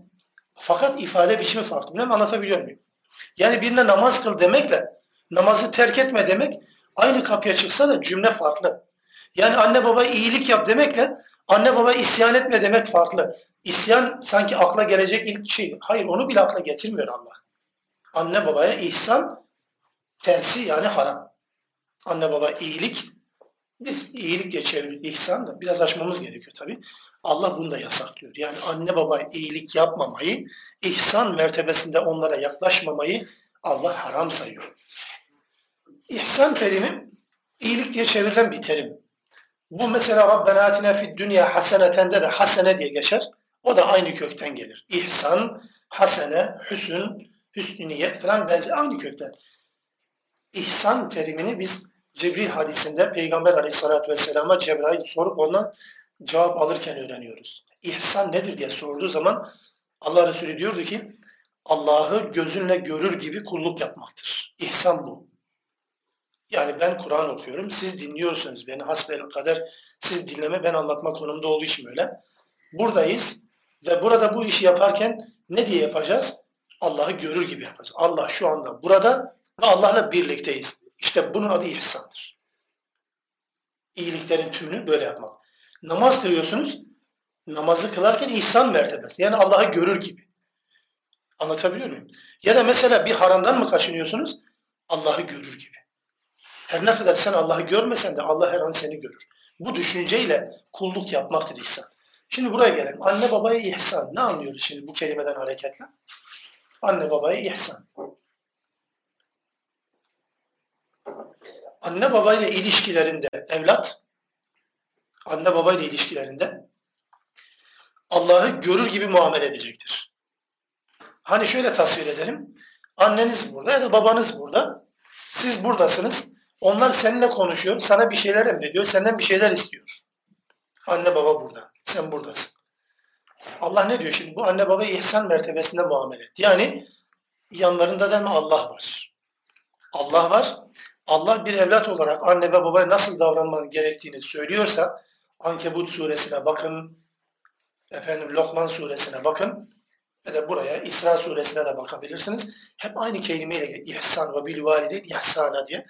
A: fakat ifade biçimi farklı. Bilmem anlatabiliyor muyum? Yani birine namaz kıl demekle namazı terk etme demek aynı kapıya çıksa da cümle farklı. Yani anne baba iyilik yap demekle anne baba isyan etme demek farklı. İsyan sanki akla gelecek ilk şey. Hayır onu bile akla getirmiyor Allah. Anne babaya ihsan tersi yani haram. Anne baba iyilik biz iyilik diye çevirdik ihsan da biraz açmamız gerekiyor tabii. Allah bunu da yasaklıyor. Yani anne baba iyilik yapmamayı, ihsan mertebesinde onlara yaklaşmamayı Allah haram sayıyor. İhsan terimi iyilik diye çevrilen bir terim. Bu mesela Rabbena atina fid dünya hasenetende de hasene diye geçer. O da aynı kökten gelir. İhsan, hasene, hüsün, hüsnü niyet falan benzer aynı kökten. İhsan terimini biz Cibril hadisinde Peygamber aleyhissalatü vesselama Cebrail sorup ondan cevap alırken öğreniyoruz. İhsan nedir diye sorduğu zaman Allah Resulü diyordu ki Allah'ı gözünle görür gibi kulluk yapmaktır. İhsan bu. Yani ben Kur'an okuyorum, siz dinliyorsunuz beni. Hasbel kader siz dinleme, ben anlatma konumda olduğu için böyle. Buradayız ve burada bu işi yaparken ne diye yapacağız? Allah'ı görür gibi yapacağız. Allah şu anda burada ve Allah'la birlikteyiz. İşte bunun adı ihsandır. İyiliklerin tümünü böyle yapmak. Namaz kılıyorsunuz, namazı kılarken ihsan mertebesi. Yani Allah'ı görür gibi. Anlatabiliyor muyum? Ya da mesela bir haramdan mı kaçınıyorsunuz? Allah'ı görür gibi. Her ne kadar sen Allah'ı görmesen de Allah her an seni görür. Bu düşünceyle kulluk yapmaktır ihsan. Şimdi buraya gelelim. Anne babaya ihsan. Ne anlıyoruz şimdi bu kelimeden hareketle? Anne babaya ihsan. Anne babayla ilişkilerinde evlat, anne babayla ilişkilerinde Allah'ı görür gibi muamele edecektir. Hani şöyle tasvir edelim. Anneniz burada ya da babanız burada. Siz buradasınız. Onlar seninle konuşuyor. Sana bir şeyler emrediyor. Senden bir şeyler istiyor. Anne baba burada. Sen buradasın. Allah ne diyor şimdi? Bu anne baba ihsan mertebesinde muamele et. Yani yanlarında da mı Allah var? Allah var. Allah bir evlat olarak anne ve babaya nasıl davranman gerektiğini söylüyorsa Ankebut suresine bakın, efendim Lokman suresine bakın ve de buraya İsra suresine de bakabilirsiniz. Hep aynı kelimeyle ihsan ve bil valide ihsana diye.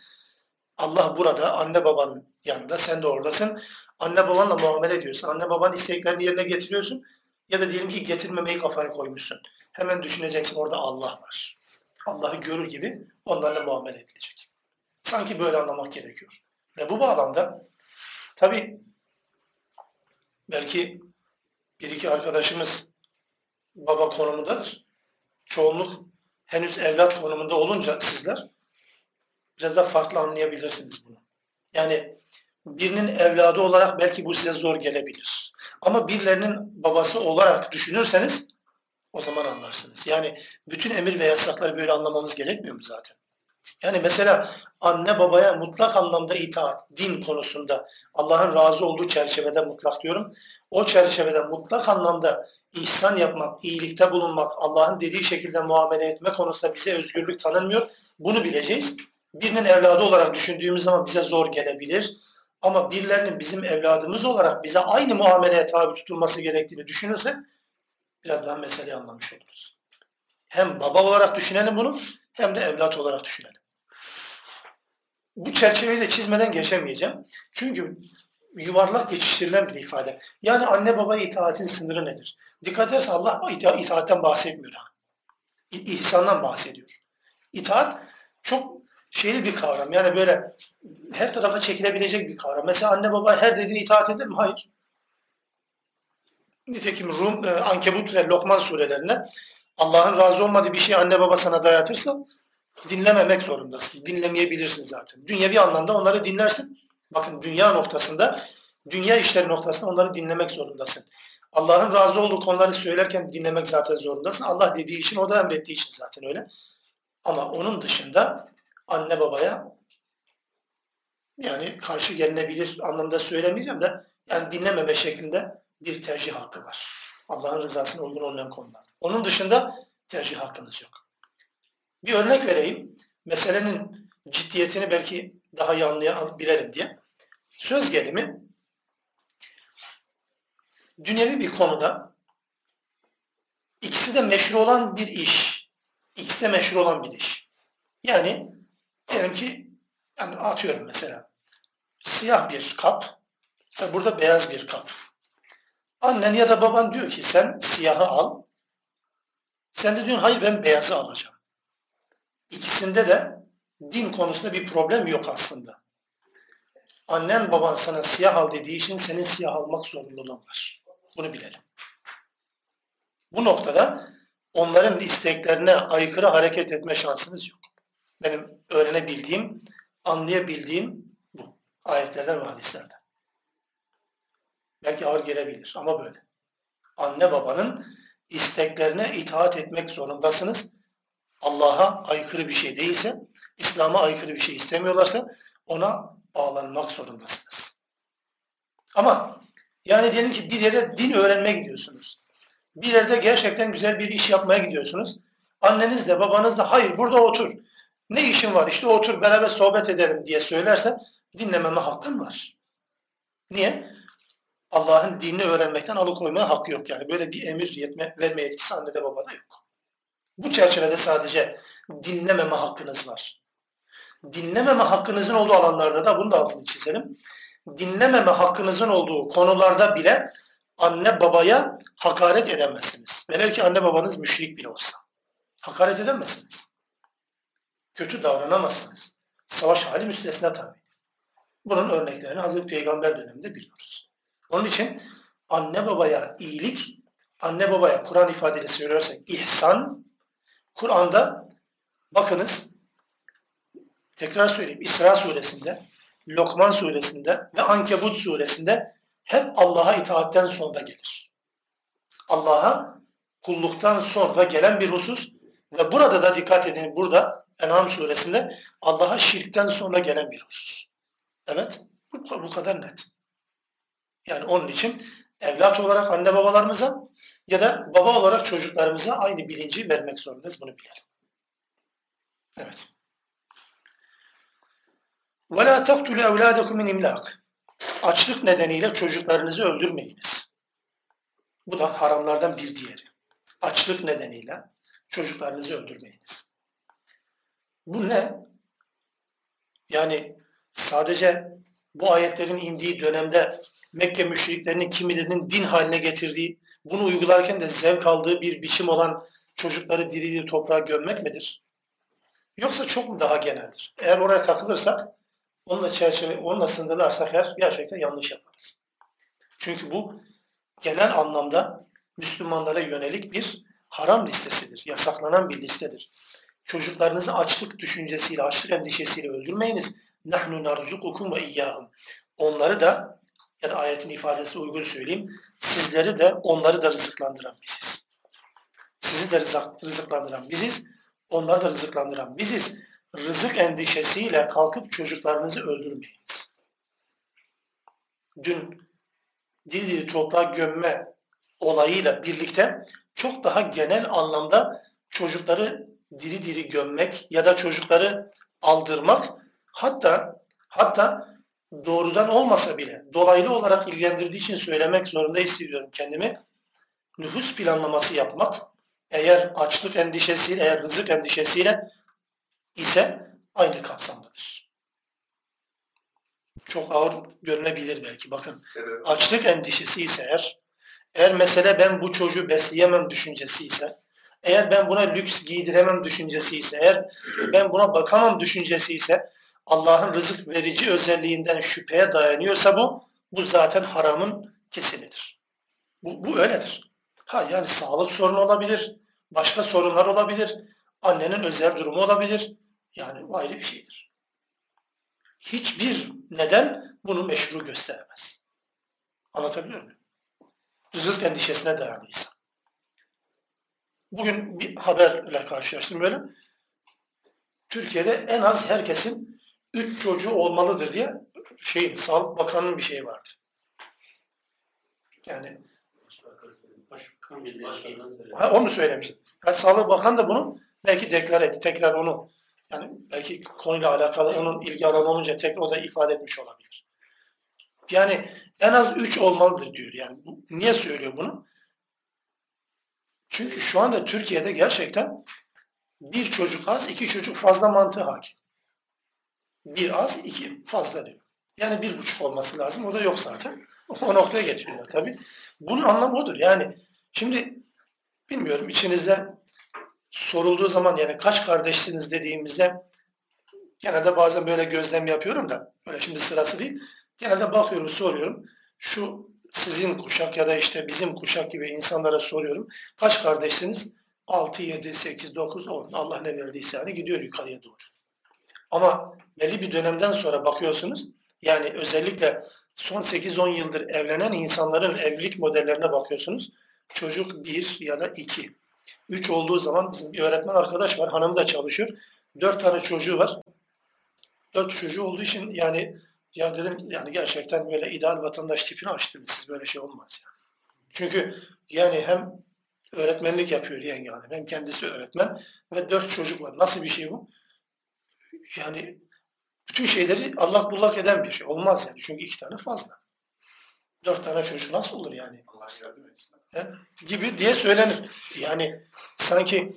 A: Allah burada anne babanın yanında sen de oradasın. Anne babanla muamele ediyorsun. Anne babanın isteklerini yerine getiriyorsun. Ya da diyelim ki getirmemeyi kafaya koymuşsun. Hemen düşüneceksin orada Allah var. Allah'ı görür gibi onlarla muamele edilecek. Sanki böyle anlamak gerekiyor. Ve bu bağlamda tabi belki bir iki arkadaşımız baba konumundadır. Çoğunluk henüz evlat konumunda olunca sizler biraz da farklı anlayabilirsiniz bunu. Yani birinin evladı olarak belki bu size zor gelebilir. Ama birilerinin babası olarak düşünürseniz o zaman anlarsınız. Yani bütün emir ve yasakları böyle anlamamız gerekmiyor mu zaten? Yani mesela anne babaya mutlak anlamda itaat, din konusunda Allah'ın razı olduğu çerçevede mutlak diyorum. O çerçevede mutlak anlamda ihsan yapmak, iyilikte bulunmak, Allah'ın dediği şekilde muamele etme konusunda bize özgürlük tanınmıyor. Bunu bileceğiz. Birinin evladı olarak düşündüğümüz zaman bize zor gelebilir. Ama birilerinin bizim evladımız olarak bize aynı muameleye tabi tutulması gerektiğini düşünürsek biraz daha meseleyi anlamış oluruz. Hem baba olarak düşünelim bunu hem de evlat olarak düşünelim. Bu çerçeveyi de çizmeden geçemeyeceğim. Çünkü yuvarlak geçiştirilen bir ifade. Yani anne baba itaatin sınırı nedir? Dikkat ederse Allah ita itaatten bahsetmiyor. İhsandan bahsediyor. İtaat çok şeyli bir kavram. Yani böyle her tarafa çekilebilecek bir kavram. Mesela anne baba her dediğini itaat eder mi? Hayır. Nitekim Rum, e, Ankebut ve Lokman surelerinde Allah'ın razı olmadığı bir şey anne baba sana dayatırsa dinlememek zorundasın. Dinlemeyebilirsin zaten. Dünyevi anlamda onları dinlersin. Bakın dünya noktasında, dünya işleri noktasında onları dinlemek zorundasın. Allah'ın razı olduğu konuları söylerken dinlemek zaten zorundasın. Allah dediği için, o da emrettiği için zaten öyle. Ama onun dışında anne babaya yani karşı gelinebilir anlamda söylemeyeceğim de yani dinlememe şeklinde bir tercih hakkı var. Allah'ın rızasına uygun olmayan konular. Onun dışında tercih hakkınız yok. Bir örnek vereyim. Meselenin ciddiyetini belki daha iyi anlayabilelim diye. Söz gelimi dünyevi bir konuda ikisi de meşru olan bir iş. İkisi de meşru olan bir iş. Yani diyelim ki yani atıyorum mesela siyah bir kap ve burada beyaz bir kap. Annen ya da baban diyor ki sen siyahı al. Sen de diyorsun hayır ben beyazı alacağım. İkisinde de din konusunda bir problem yok aslında. Annen baban sana siyah al dediği için senin siyah almak zorunluluğun var. Bunu bilelim. Bu noktada onların isteklerine aykırı hareket etme şansınız yok. Benim öğrenebildiğim, anlayabildiğim bu. Ayetlerden ve hadislerden. Belki ağır gelebilir ama böyle. Anne babanın isteklerine itaat etmek zorundasınız. Allah'a aykırı bir şey değilse, İslam'a aykırı bir şey istemiyorlarsa ona bağlanmak zorundasınız. Ama yani diyelim ki bir yere din öğrenmeye gidiyorsunuz. Bir yerde gerçekten güzel bir iş yapmaya gidiyorsunuz. Anneniz de babanız da hayır burada otur. Ne işin var? İşte otur beraber sohbet edelim diye söylerse dinlememe hakkın var. Niye? Allah'ın dinini öğrenmekten alıkoymaya hakkı yok yani. Böyle bir emir yetme, verme yetkisi annede babada yok. Bu çerçevede sadece dinlememe hakkınız var. Dinlememe hakkınızın olduğu alanlarda da bunu da altını çizelim. Dinlememe hakkınızın olduğu konularda bile anne babaya hakaret edemezsiniz. Velev ki anne babanız müşrik bile olsa. Hakaret edemezsiniz. Kötü davranamazsınız. Savaş hali müstesna tabi. Bunun örneklerini Hazreti Peygamber döneminde biliyoruz. Onun için anne babaya iyilik, anne babaya Kur'an ifadeyle söylersek ihsan, Kur'an'da bakınız tekrar söyleyeyim İsra suresinde, Lokman suresinde ve Ankebut suresinde hep Allah'a itaatten sonra gelir. Allah'a kulluktan sonra gelen bir husus ve burada da dikkat edin burada En'am suresinde Allah'a şirkten sonra gelen bir husus. Evet bu, bu kadar net. Yani onun için evlat olarak anne babalarımıza ya da baba olarak çocuklarımıza aynı bilinci vermek zorundayız. Bunu bilelim. Evet. وَلَا تَقْتُلُوا اَوْلَادَكُمْ مِنْ اِمْلَاقٍ Açlık nedeniyle çocuklarınızı öldürmeyiniz. Bu da haramlardan bir diğeri. Açlık nedeniyle çocuklarınızı öldürmeyiniz. Bu ne? Yani sadece bu ayetlerin indiği dönemde Mekke müşriklerinin kimilerinin din haline getirdiği, bunu uygularken de zevk aldığı bir biçim olan çocukları diri diri toprağa gömmek midir? Yoksa çok mu daha geneldir? Eğer oraya takılırsak, onunla çerçeve, onunla sınırlarsak eğer gerçekten yanlış yaparız. Çünkü bu genel anlamda Müslümanlara yönelik bir haram listesidir. Yasaklanan bir listedir. Çocuklarınızı açlık düşüncesiyle, açlık endişesiyle öldürmeyiniz. Nahnu narzukukum ve iyyahum. Onları da ya da ayetin ifadesi uygun söyleyeyim. Sizleri de onları da rızıklandıran biziz. Sizi de rızık, rızıklandıran biziz. Onları da rızıklandıran biziz. Rızık endişesiyle kalkıp çocuklarınızı öldürmeyiniz. Dün dil dili toprağa gömme olayıyla birlikte çok daha genel anlamda çocukları diri diri gömmek ya da çocukları aldırmak hatta hatta doğrudan olmasa bile dolaylı olarak ilgilendirdiği için söylemek zorunda hissediyorum kendimi. Nüfus planlaması yapmak eğer açlık endişesiyle, eğer rızık endişesiyle ise aynı kapsamdadır. Çok ağır görünebilir belki. Bakın açlık endişesi ise eğer, eğer mesele ben bu çocuğu besleyemem düşüncesi ise, eğer ben buna lüks giydiremem düşüncesi ise, eğer ben buna bakamam düşüncesi ise, Allah'ın rızık verici özelliğinden şüpheye dayanıyorsa bu, bu zaten haramın kesimidir. Bu, bu öyledir. Ha yani sağlık sorunu olabilir, başka sorunlar olabilir, annenin özel durumu olabilir. Yani bu ayrı bir şeydir. Hiçbir neden bunu meşru gösteremez. Anlatabiliyor muyum? Rızık endişesine dayalıysa. Bugün bir haberle karşılaştım böyle. Türkiye'de en az herkesin üç çocuğu olmalıdır diye şey, Sağlık Bakanı'nın bir şeyi vardı. Yani ha, onu söylemiştim. Yani Sağlık Bakanı da bunu belki deklar etti. Tekrar onu yani belki konuyla alakalı onun ilgi alanı olunca tekrar o da ifade etmiş olabilir. Yani en az üç olmalıdır diyor. Yani niye söylüyor bunu? Çünkü şu anda Türkiye'de gerçekten bir çocuk az, iki çocuk fazla mantığı hakim. Bir az, iki fazla diyor. Yani bir buçuk olması lazım. O da yok zaten. O noktaya getiriyorlar tabii. Bunun anlamı odur. Yani şimdi bilmiyorum içinizde sorulduğu zaman yani kaç kardeşsiniz dediğimizde genelde bazen böyle gözlem yapıyorum da böyle şimdi sırası değil. Genelde bakıyorum soruyorum. Şu sizin kuşak ya da işte bizim kuşak gibi insanlara soruyorum. Kaç kardeşsiniz? 6, 7, 8, 9, 10. Allah ne verdiyse yani gidiyor yukarıya doğru. Ama belli bir dönemden sonra bakıyorsunuz yani özellikle son 8-10 yıldır evlenen insanların evlilik modellerine bakıyorsunuz. Çocuk bir ya da iki. Üç olduğu zaman bizim bir öğretmen arkadaş var. Hanım da çalışıyor. Dört tane çocuğu var. Dört çocuğu olduğu için yani ya dedim yani gerçekten böyle ideal vatandaş tipini açtınız. Siz böyle şey olmaz yani. Çünkü yani hem öğretmenlik yapıyor yenge hanım hem kendisi öğretmen ve dört çocuk var. Nasıl bir şey bu? yani bütün şeyleri allak bullak eden bir şey. Olmaz yani. Çünkü iki tane fazla. Dört tane çocuk nasıl olur yani?
B: Allah yardım etsin.
A: He? Gibi diye söylenir. Yani sanki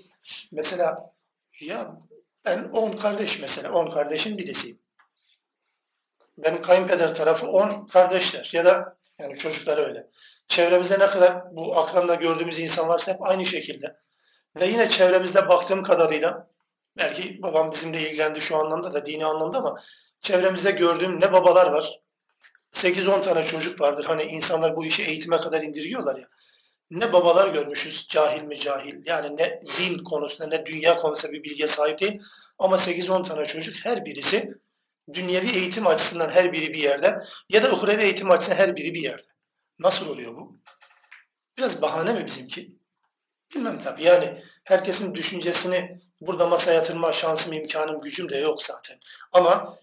A: mesela ya ben on kardeş mesela. On kardeşin birisiyim. Benim kayınpeder tarafı on kardeşler. Ya da yani çocuklar öyle. Çevremizde ne kadar bu akranda gördüğümüz insan varsa hep aynı şekilde. Ve yine çevremizde baktığım kadarıyla belki babam bizimle ilgilendi şu anlamda da dini anlamda ama çevremizde gördüğüm ne babalar var. 8-10 tane çocuk vardır. Hani insanlar bu işi eğitime kadar indiriyorlar ya. Ne babalar görmüşüz cahil mi cahil. Yani ne din konusunda ne dünya konusunda bir bilgiye sahip değil. Ama 8-10 tane çocuk her birisi dünyevi eğitim açısından her biri bir yerde ya da uhrevi eğitim açısından her biri bir yerde. Nasıl oluyor bu? Biraz bahane mi bizimki? Bilmem tabii. Yani herkesin düşüncesini burada masaya yatırma şansım, imkanım, gücüm de yok zaten. Ama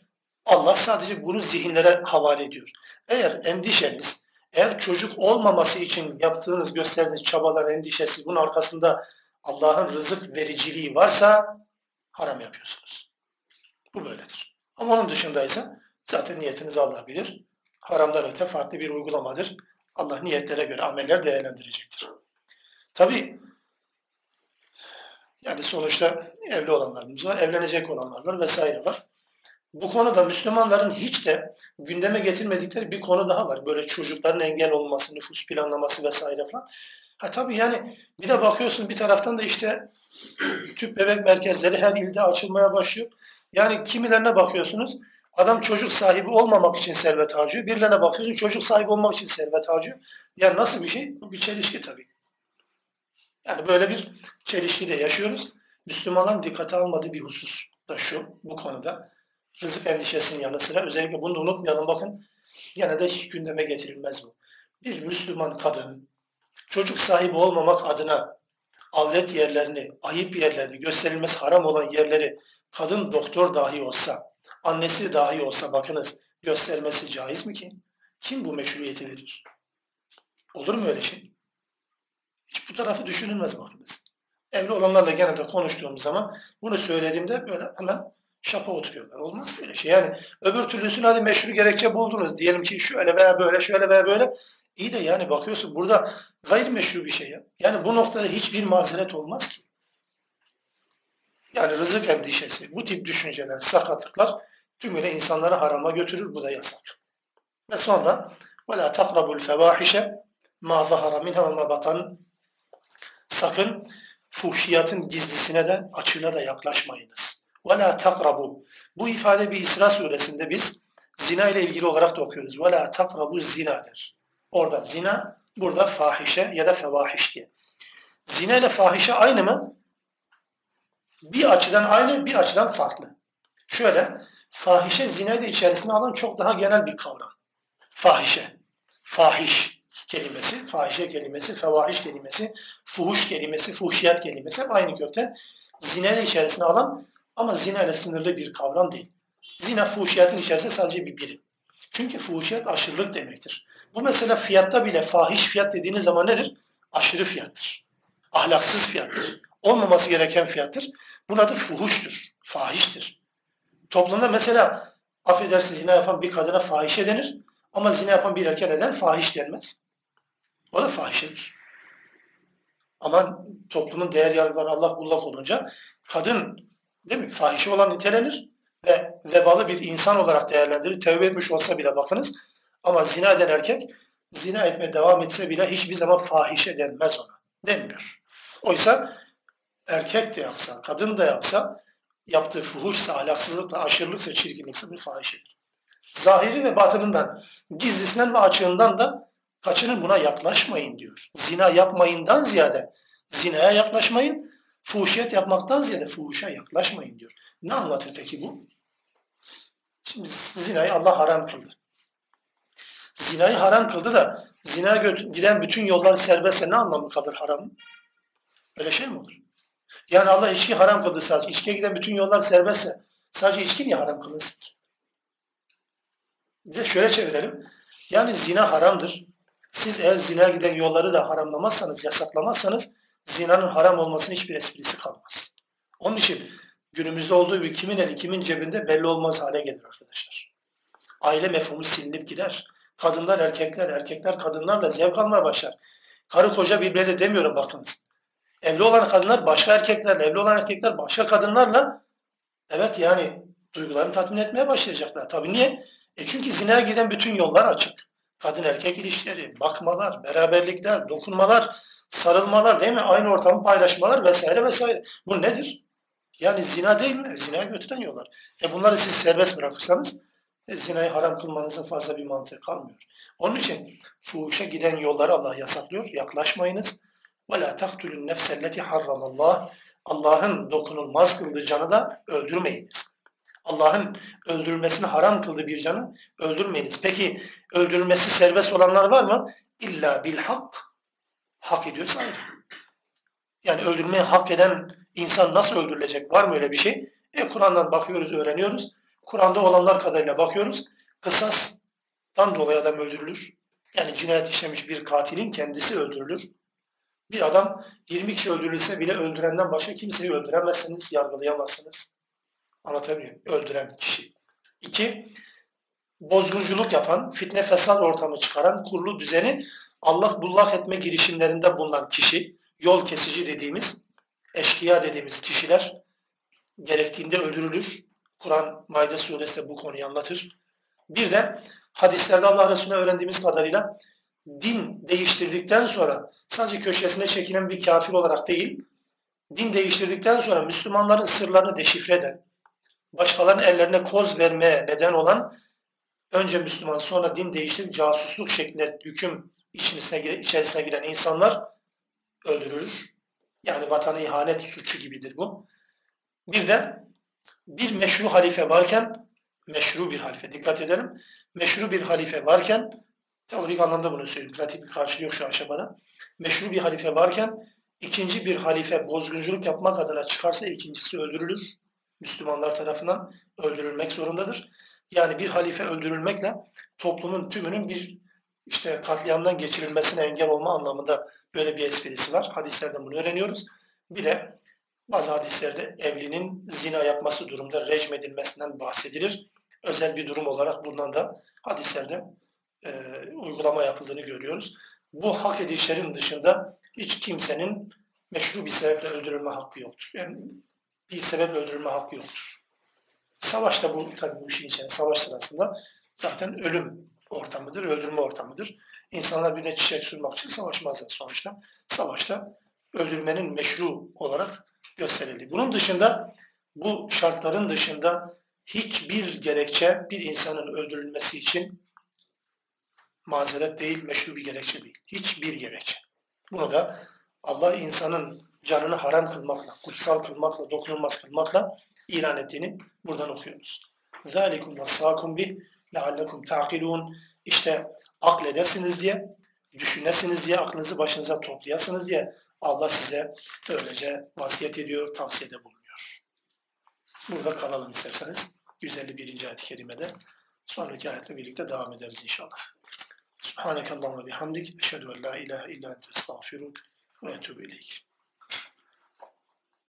A: Allah sadece bunu zihinlere havale ediyor. Eğer endişeniz, eğer çocuk olmaması için yaptığınız, gösterdiğiniz çabalar, endişesi, bunun arkasında Allah'ın rızık vericiliği varsa haram yapıyorsunuz. Bu böyledir. Ama onun dışındaysa zaten niyetinizi Allah bilir. Haramdan öte farklı bir uygulamadır. Allah niyetlere göre ameller değerlendirecektir. Tabi yani sonuçta evli olanlarımız var, evlenecek olanlar var vesaire var. Bu konuda Müslümanların hiç de gündeme getirmedikleri bir konu daha var. Böyle çocukların engel olması, nüfus planlaması vesaire falan. Ha tabii yani bir de bakıyorsun bir taraftan da işte tüp bebek merkezleri her ilde açılmaya başlıyor. Yani kimilerine bakıyorsunuz adam çocuk sahibi olmamak için servet harcıyor. Birilerine bakıyorsun çocuk sahibi olmak için servet harcıyor. Yani nasıl bir şey? Bu bir çelişki tabii. Yani böyle bir çelişki de yaşıyoruz. Müslümanların dikkate almadığı bir husus da şu bu konuda. Rızık endişesinin yanı sıra özellikle bunu unutmayalım bakın. Yine de hiç gündeme getirilmez bu. Bir Müslüman kadın çocuk sahibi olmamak adına avret yerlerini, ayıp yerlerini, gösterilmesi haram olan yerleri kadın doktor dahi olsa, annesi dahi olsa bakınız göstermesi caiz mi ki? Kim bu meşruiyeti verir? Olur mu öyle şey? Hiç bu tarafı düşünülmez bakınız. Evli olanlarla genelde konuştuğum zaman bunu söylediğimde böyle hemen şapa oturuyorlar. Olmaz böyle şey. Yani öbür türlüsünü hadi meşru gerekçe buldunuz. Diyelim ki şöyle veya böyle, şöyle veya böyle. İyi de yani bakıyorsun burada gayrimeşru bir şey ya. Yani bu noktada hiçbir mazeret olmaz ki. Yani rızık endişesi, bu tip düşünceler, sakatlıklar tümüyle insanları harama götürür. Bu da yasak. Ve sonra وَلَا تَقْرَبُوا الْفَوَاحِشَ مَا ظَهَرَ مِنْهَا وَمَا بَطَنْ Sakın fuhşiyatın gizlisine de açığına da yaklaşmayınız. وَلَا تَقْرَبُوا Bu ifade bir İsra suresinde biz zina ile ilgili olarak da okuyoruz. وَلَا تَقْرَبُوا zina der. Orada zina, burada fahişe ya da fevahiş diye. Zina ile fahişe aynı mı? Bir açıdan aynı, bir açıdan farklı. Şöyle, fahişe zina de içerisine alan çok daha genel bir kavram. Fahişe, fahiş kelimesi, fahişe kelimesi, fevahiş kelimesi, fuhuş kelimesi, fuhşiyat kelimesi hep aynı kökten. Zina içerisine alan ama zina ile sınırlı bir kavram değil. Zina fuhşiyatın içerisinde sadece bir birim. Çünkü fuhşiyat aşırılık demektir. Bu mesela fiyatta bile fahiş fiyat dediğiniz zaman nedir? Aşırı fiyattır. Ahlaksız fiyattır. Olmaması gereken fiyattır. Bunun adı fuhuştur. Fahiştir. Toplumda mesela affedersiniz zina yapan bir kadına fahişe denir. Ama zina yapan bir erkeğe neden fahiş denmez? O da fahişedir. Ama toplumun değer yargıları Allah bullak olunca kadın değil mi? Fahişe olan nitelenir ve vebalı bir insan olarak değerlendirilir. Tevbe etmiş olsa bile bakınız. Ama zina eden erkek zina etmeye devam etse bile hiçbir zaman fahişe denmez ona. Denmiyor. Oysa erkek de yapsa, kadın da yapsa yaptığı fuhuşsa, ahlaksızlıkla, aşırılıksa, çirkinlikse bir fahişedir. Zahiri ve batınından, gizlisinden ve açığından da kaçının buna yaklaşmayın diyor. Zina yapmayından ziyade zinaya yaklaşmayın, fuhuşiyet yapmaktan ziyade fuhuşa yaklaşmayın diyor. Ne anlatır peki bu? Şimdi zinayı Allah haram kıldı. Zinayı haram kıldı da zinaya giden bütün yollar serbestse ne anlamı kalır haramın? Öyle şey mi olur? Yani Allah içki haram kıldı sadece. İçkiye giden bütün yollar serbestse sadece içki niye haram kılınsın ki? Bir de şöyle çevirelim. Yani zina haramdır. Siz eğer zina giden yolları da haramlamazsanız, yasaklamazsanız zinanın haram olmasının hiçbir esprisi kalmaz. Onun için günümüzde olduğu gibi kimin eli kimin cebinde belli olmaz hale gelir arkadaşlar. Aile mefhumu silinip gider. Kadınlar erkekler, erkekler kadınlarla zevk almaya başlar. Karı koca birbirine demiyorum bakınız. Evli olan kadınlar başka erkeklerle, evli olan erkekler başka kadınlarla evet yani duygularını tatmin etmeye başlayacaklar. Tabii niye? E çünkü zinaya giden bütün yollar açık. Kadın erkek ilişkileri, bakmalar, beraberlikler, dokunmalar, sarılmalar değil mi? Aynı ortamı paylaşmalar vesaire vesaire. Bu nedir? Yani zina değil mi? Zinaya götüren yollar. E bunları siz serbest bırakırsanız e, zinayı haram kılmanızın fazla bir mantığı kalmıyor. Onun için fuhuşa giden yolları Allah yasaklıyor. Yaklaşmayınız. وَلَا تَقْتُلُ النَّفْسَ الَّتِي حَرَّمَ اللّٰهِ Allah'ın dokunulmaz kıldığı canı da öldürmeyiniz. Allah'ın öldürülmesini haram kıldığı bir canı öldürmeyiniz. Peki öldürülmesi serbest olanlar var mı? İlla bil hak. Hak ediyorsa ayrı. Yani öldürmeyi hak eden insan nasıl öldürülecek? Var mı öyle bir şey? E Kur'an'dan bakıyoruz, öğreniyoruz. Kur'an'da olanlar kadarıyla bakıyoruz. Kısastan dolayı adam öldürülür. Yani cinayet işlemiş bir katilin kendisi öldürülür. Bir adam 20 kişi öldürülse bile öldürenden başka kimseyi öldüremezsiniz, yargılayamazsınız. Anlatabiliyor muyum? Öldüren kişi. İki, bozgunculuk yapan, fitne fesat ortamı çıkaran, kurulu düzeni Allah bullak etme girişimlerinde bulunan kişi, yol kesici dediğimiz, eşkıya dediğimiz kişiler gerektiğinde öldürülür. Kur'an Maide suresi bu konuyu anlatır. Bir de hadislerde Allah Resulü'ne öğrendiğimiz kadarıyla din değiştirdikten sonra sadece köşesine çekilen bir kafir olarak değil, din değiştirdikten sonra Müslümanların sırlarını deşifre eden, başkalarının ellerine koz vermeye neden olan önce Müslüman sonra din değiştirip casusluk şeklinde hüküm içerisine, içerisine giren insanlar öldürülür. Yani vatana ihanet suçu gibidir bu. Bir de bir meşru halife varken meşru bir halife dikkat edelim. Meşru bir halife varken teorik anlamda bunu söyleyeyim. Pratik bir karşılığı yok şu aşamada. Meşru bir halife varken ikinci bir halife bozgunculuk yapmak adına çıkarsa ikincisi öldürülür. Müslümanlar tarafından öldürülmek zorundadır. Yani bir halife öldürülmekle toplumun tümünün bir işte katliamdan geçirilmesine engel olma anlamında böyle bir esprisi var. Hadislerden bunu öğreniyoruz. Bir de bazı hadislerde evlinin zina yapması durumda rejim edilmesinden bahsedilir. Özel bir durum olarak bundan da hadislerde e, uygulama yapıldığını görüyoruz. Bu hak edişlerin dışında hiç kimsenin meşru bir sebeple öldürülme hakkı yoktur. Yani bir sebeple öldürülme hakkı yoktur. Savaşta bu tabii bu işin içinde savaş sırasında zaten ölüm ortamıdır, öldürme ortamıdır. İnsanlar birine çiçek sürmek için savaşmazlar sonuçta. Savaşta öldürmenin meşru olarak gösterildi. Bunun dışında bu şartların dışında hiçbir gerekçe bir insanın öldürülmesi için mazeret değil, meşru bir gerekçe değil. Hiçbir gerekçe. Bunu da Allah insanın canını haram kılmakla, kutsal kılmakla, dokunulmaz kılmakla ilan ettiğini buradan okuyoruz. ذَٰلِكُمْ وَسَّاكُمْ بِهِ لَعَلَّكُمْ تَعْقِلُونَ İşte akledesiniz diye, düşünesiniz diye, aklınızı başınıza toplayasınız diye Allah size öylece vasiyet ediyor, tavsiyede bulunuyor. Burada kalalım isterseniz. 151. ayet-i kerimede. Sonraki ayetle birlikte devam ederiz inşallah. Subhaneke Allahümme bihamdik. Eşhedü en la ilahe illa ente estağfiruk ve etûbü ileyk.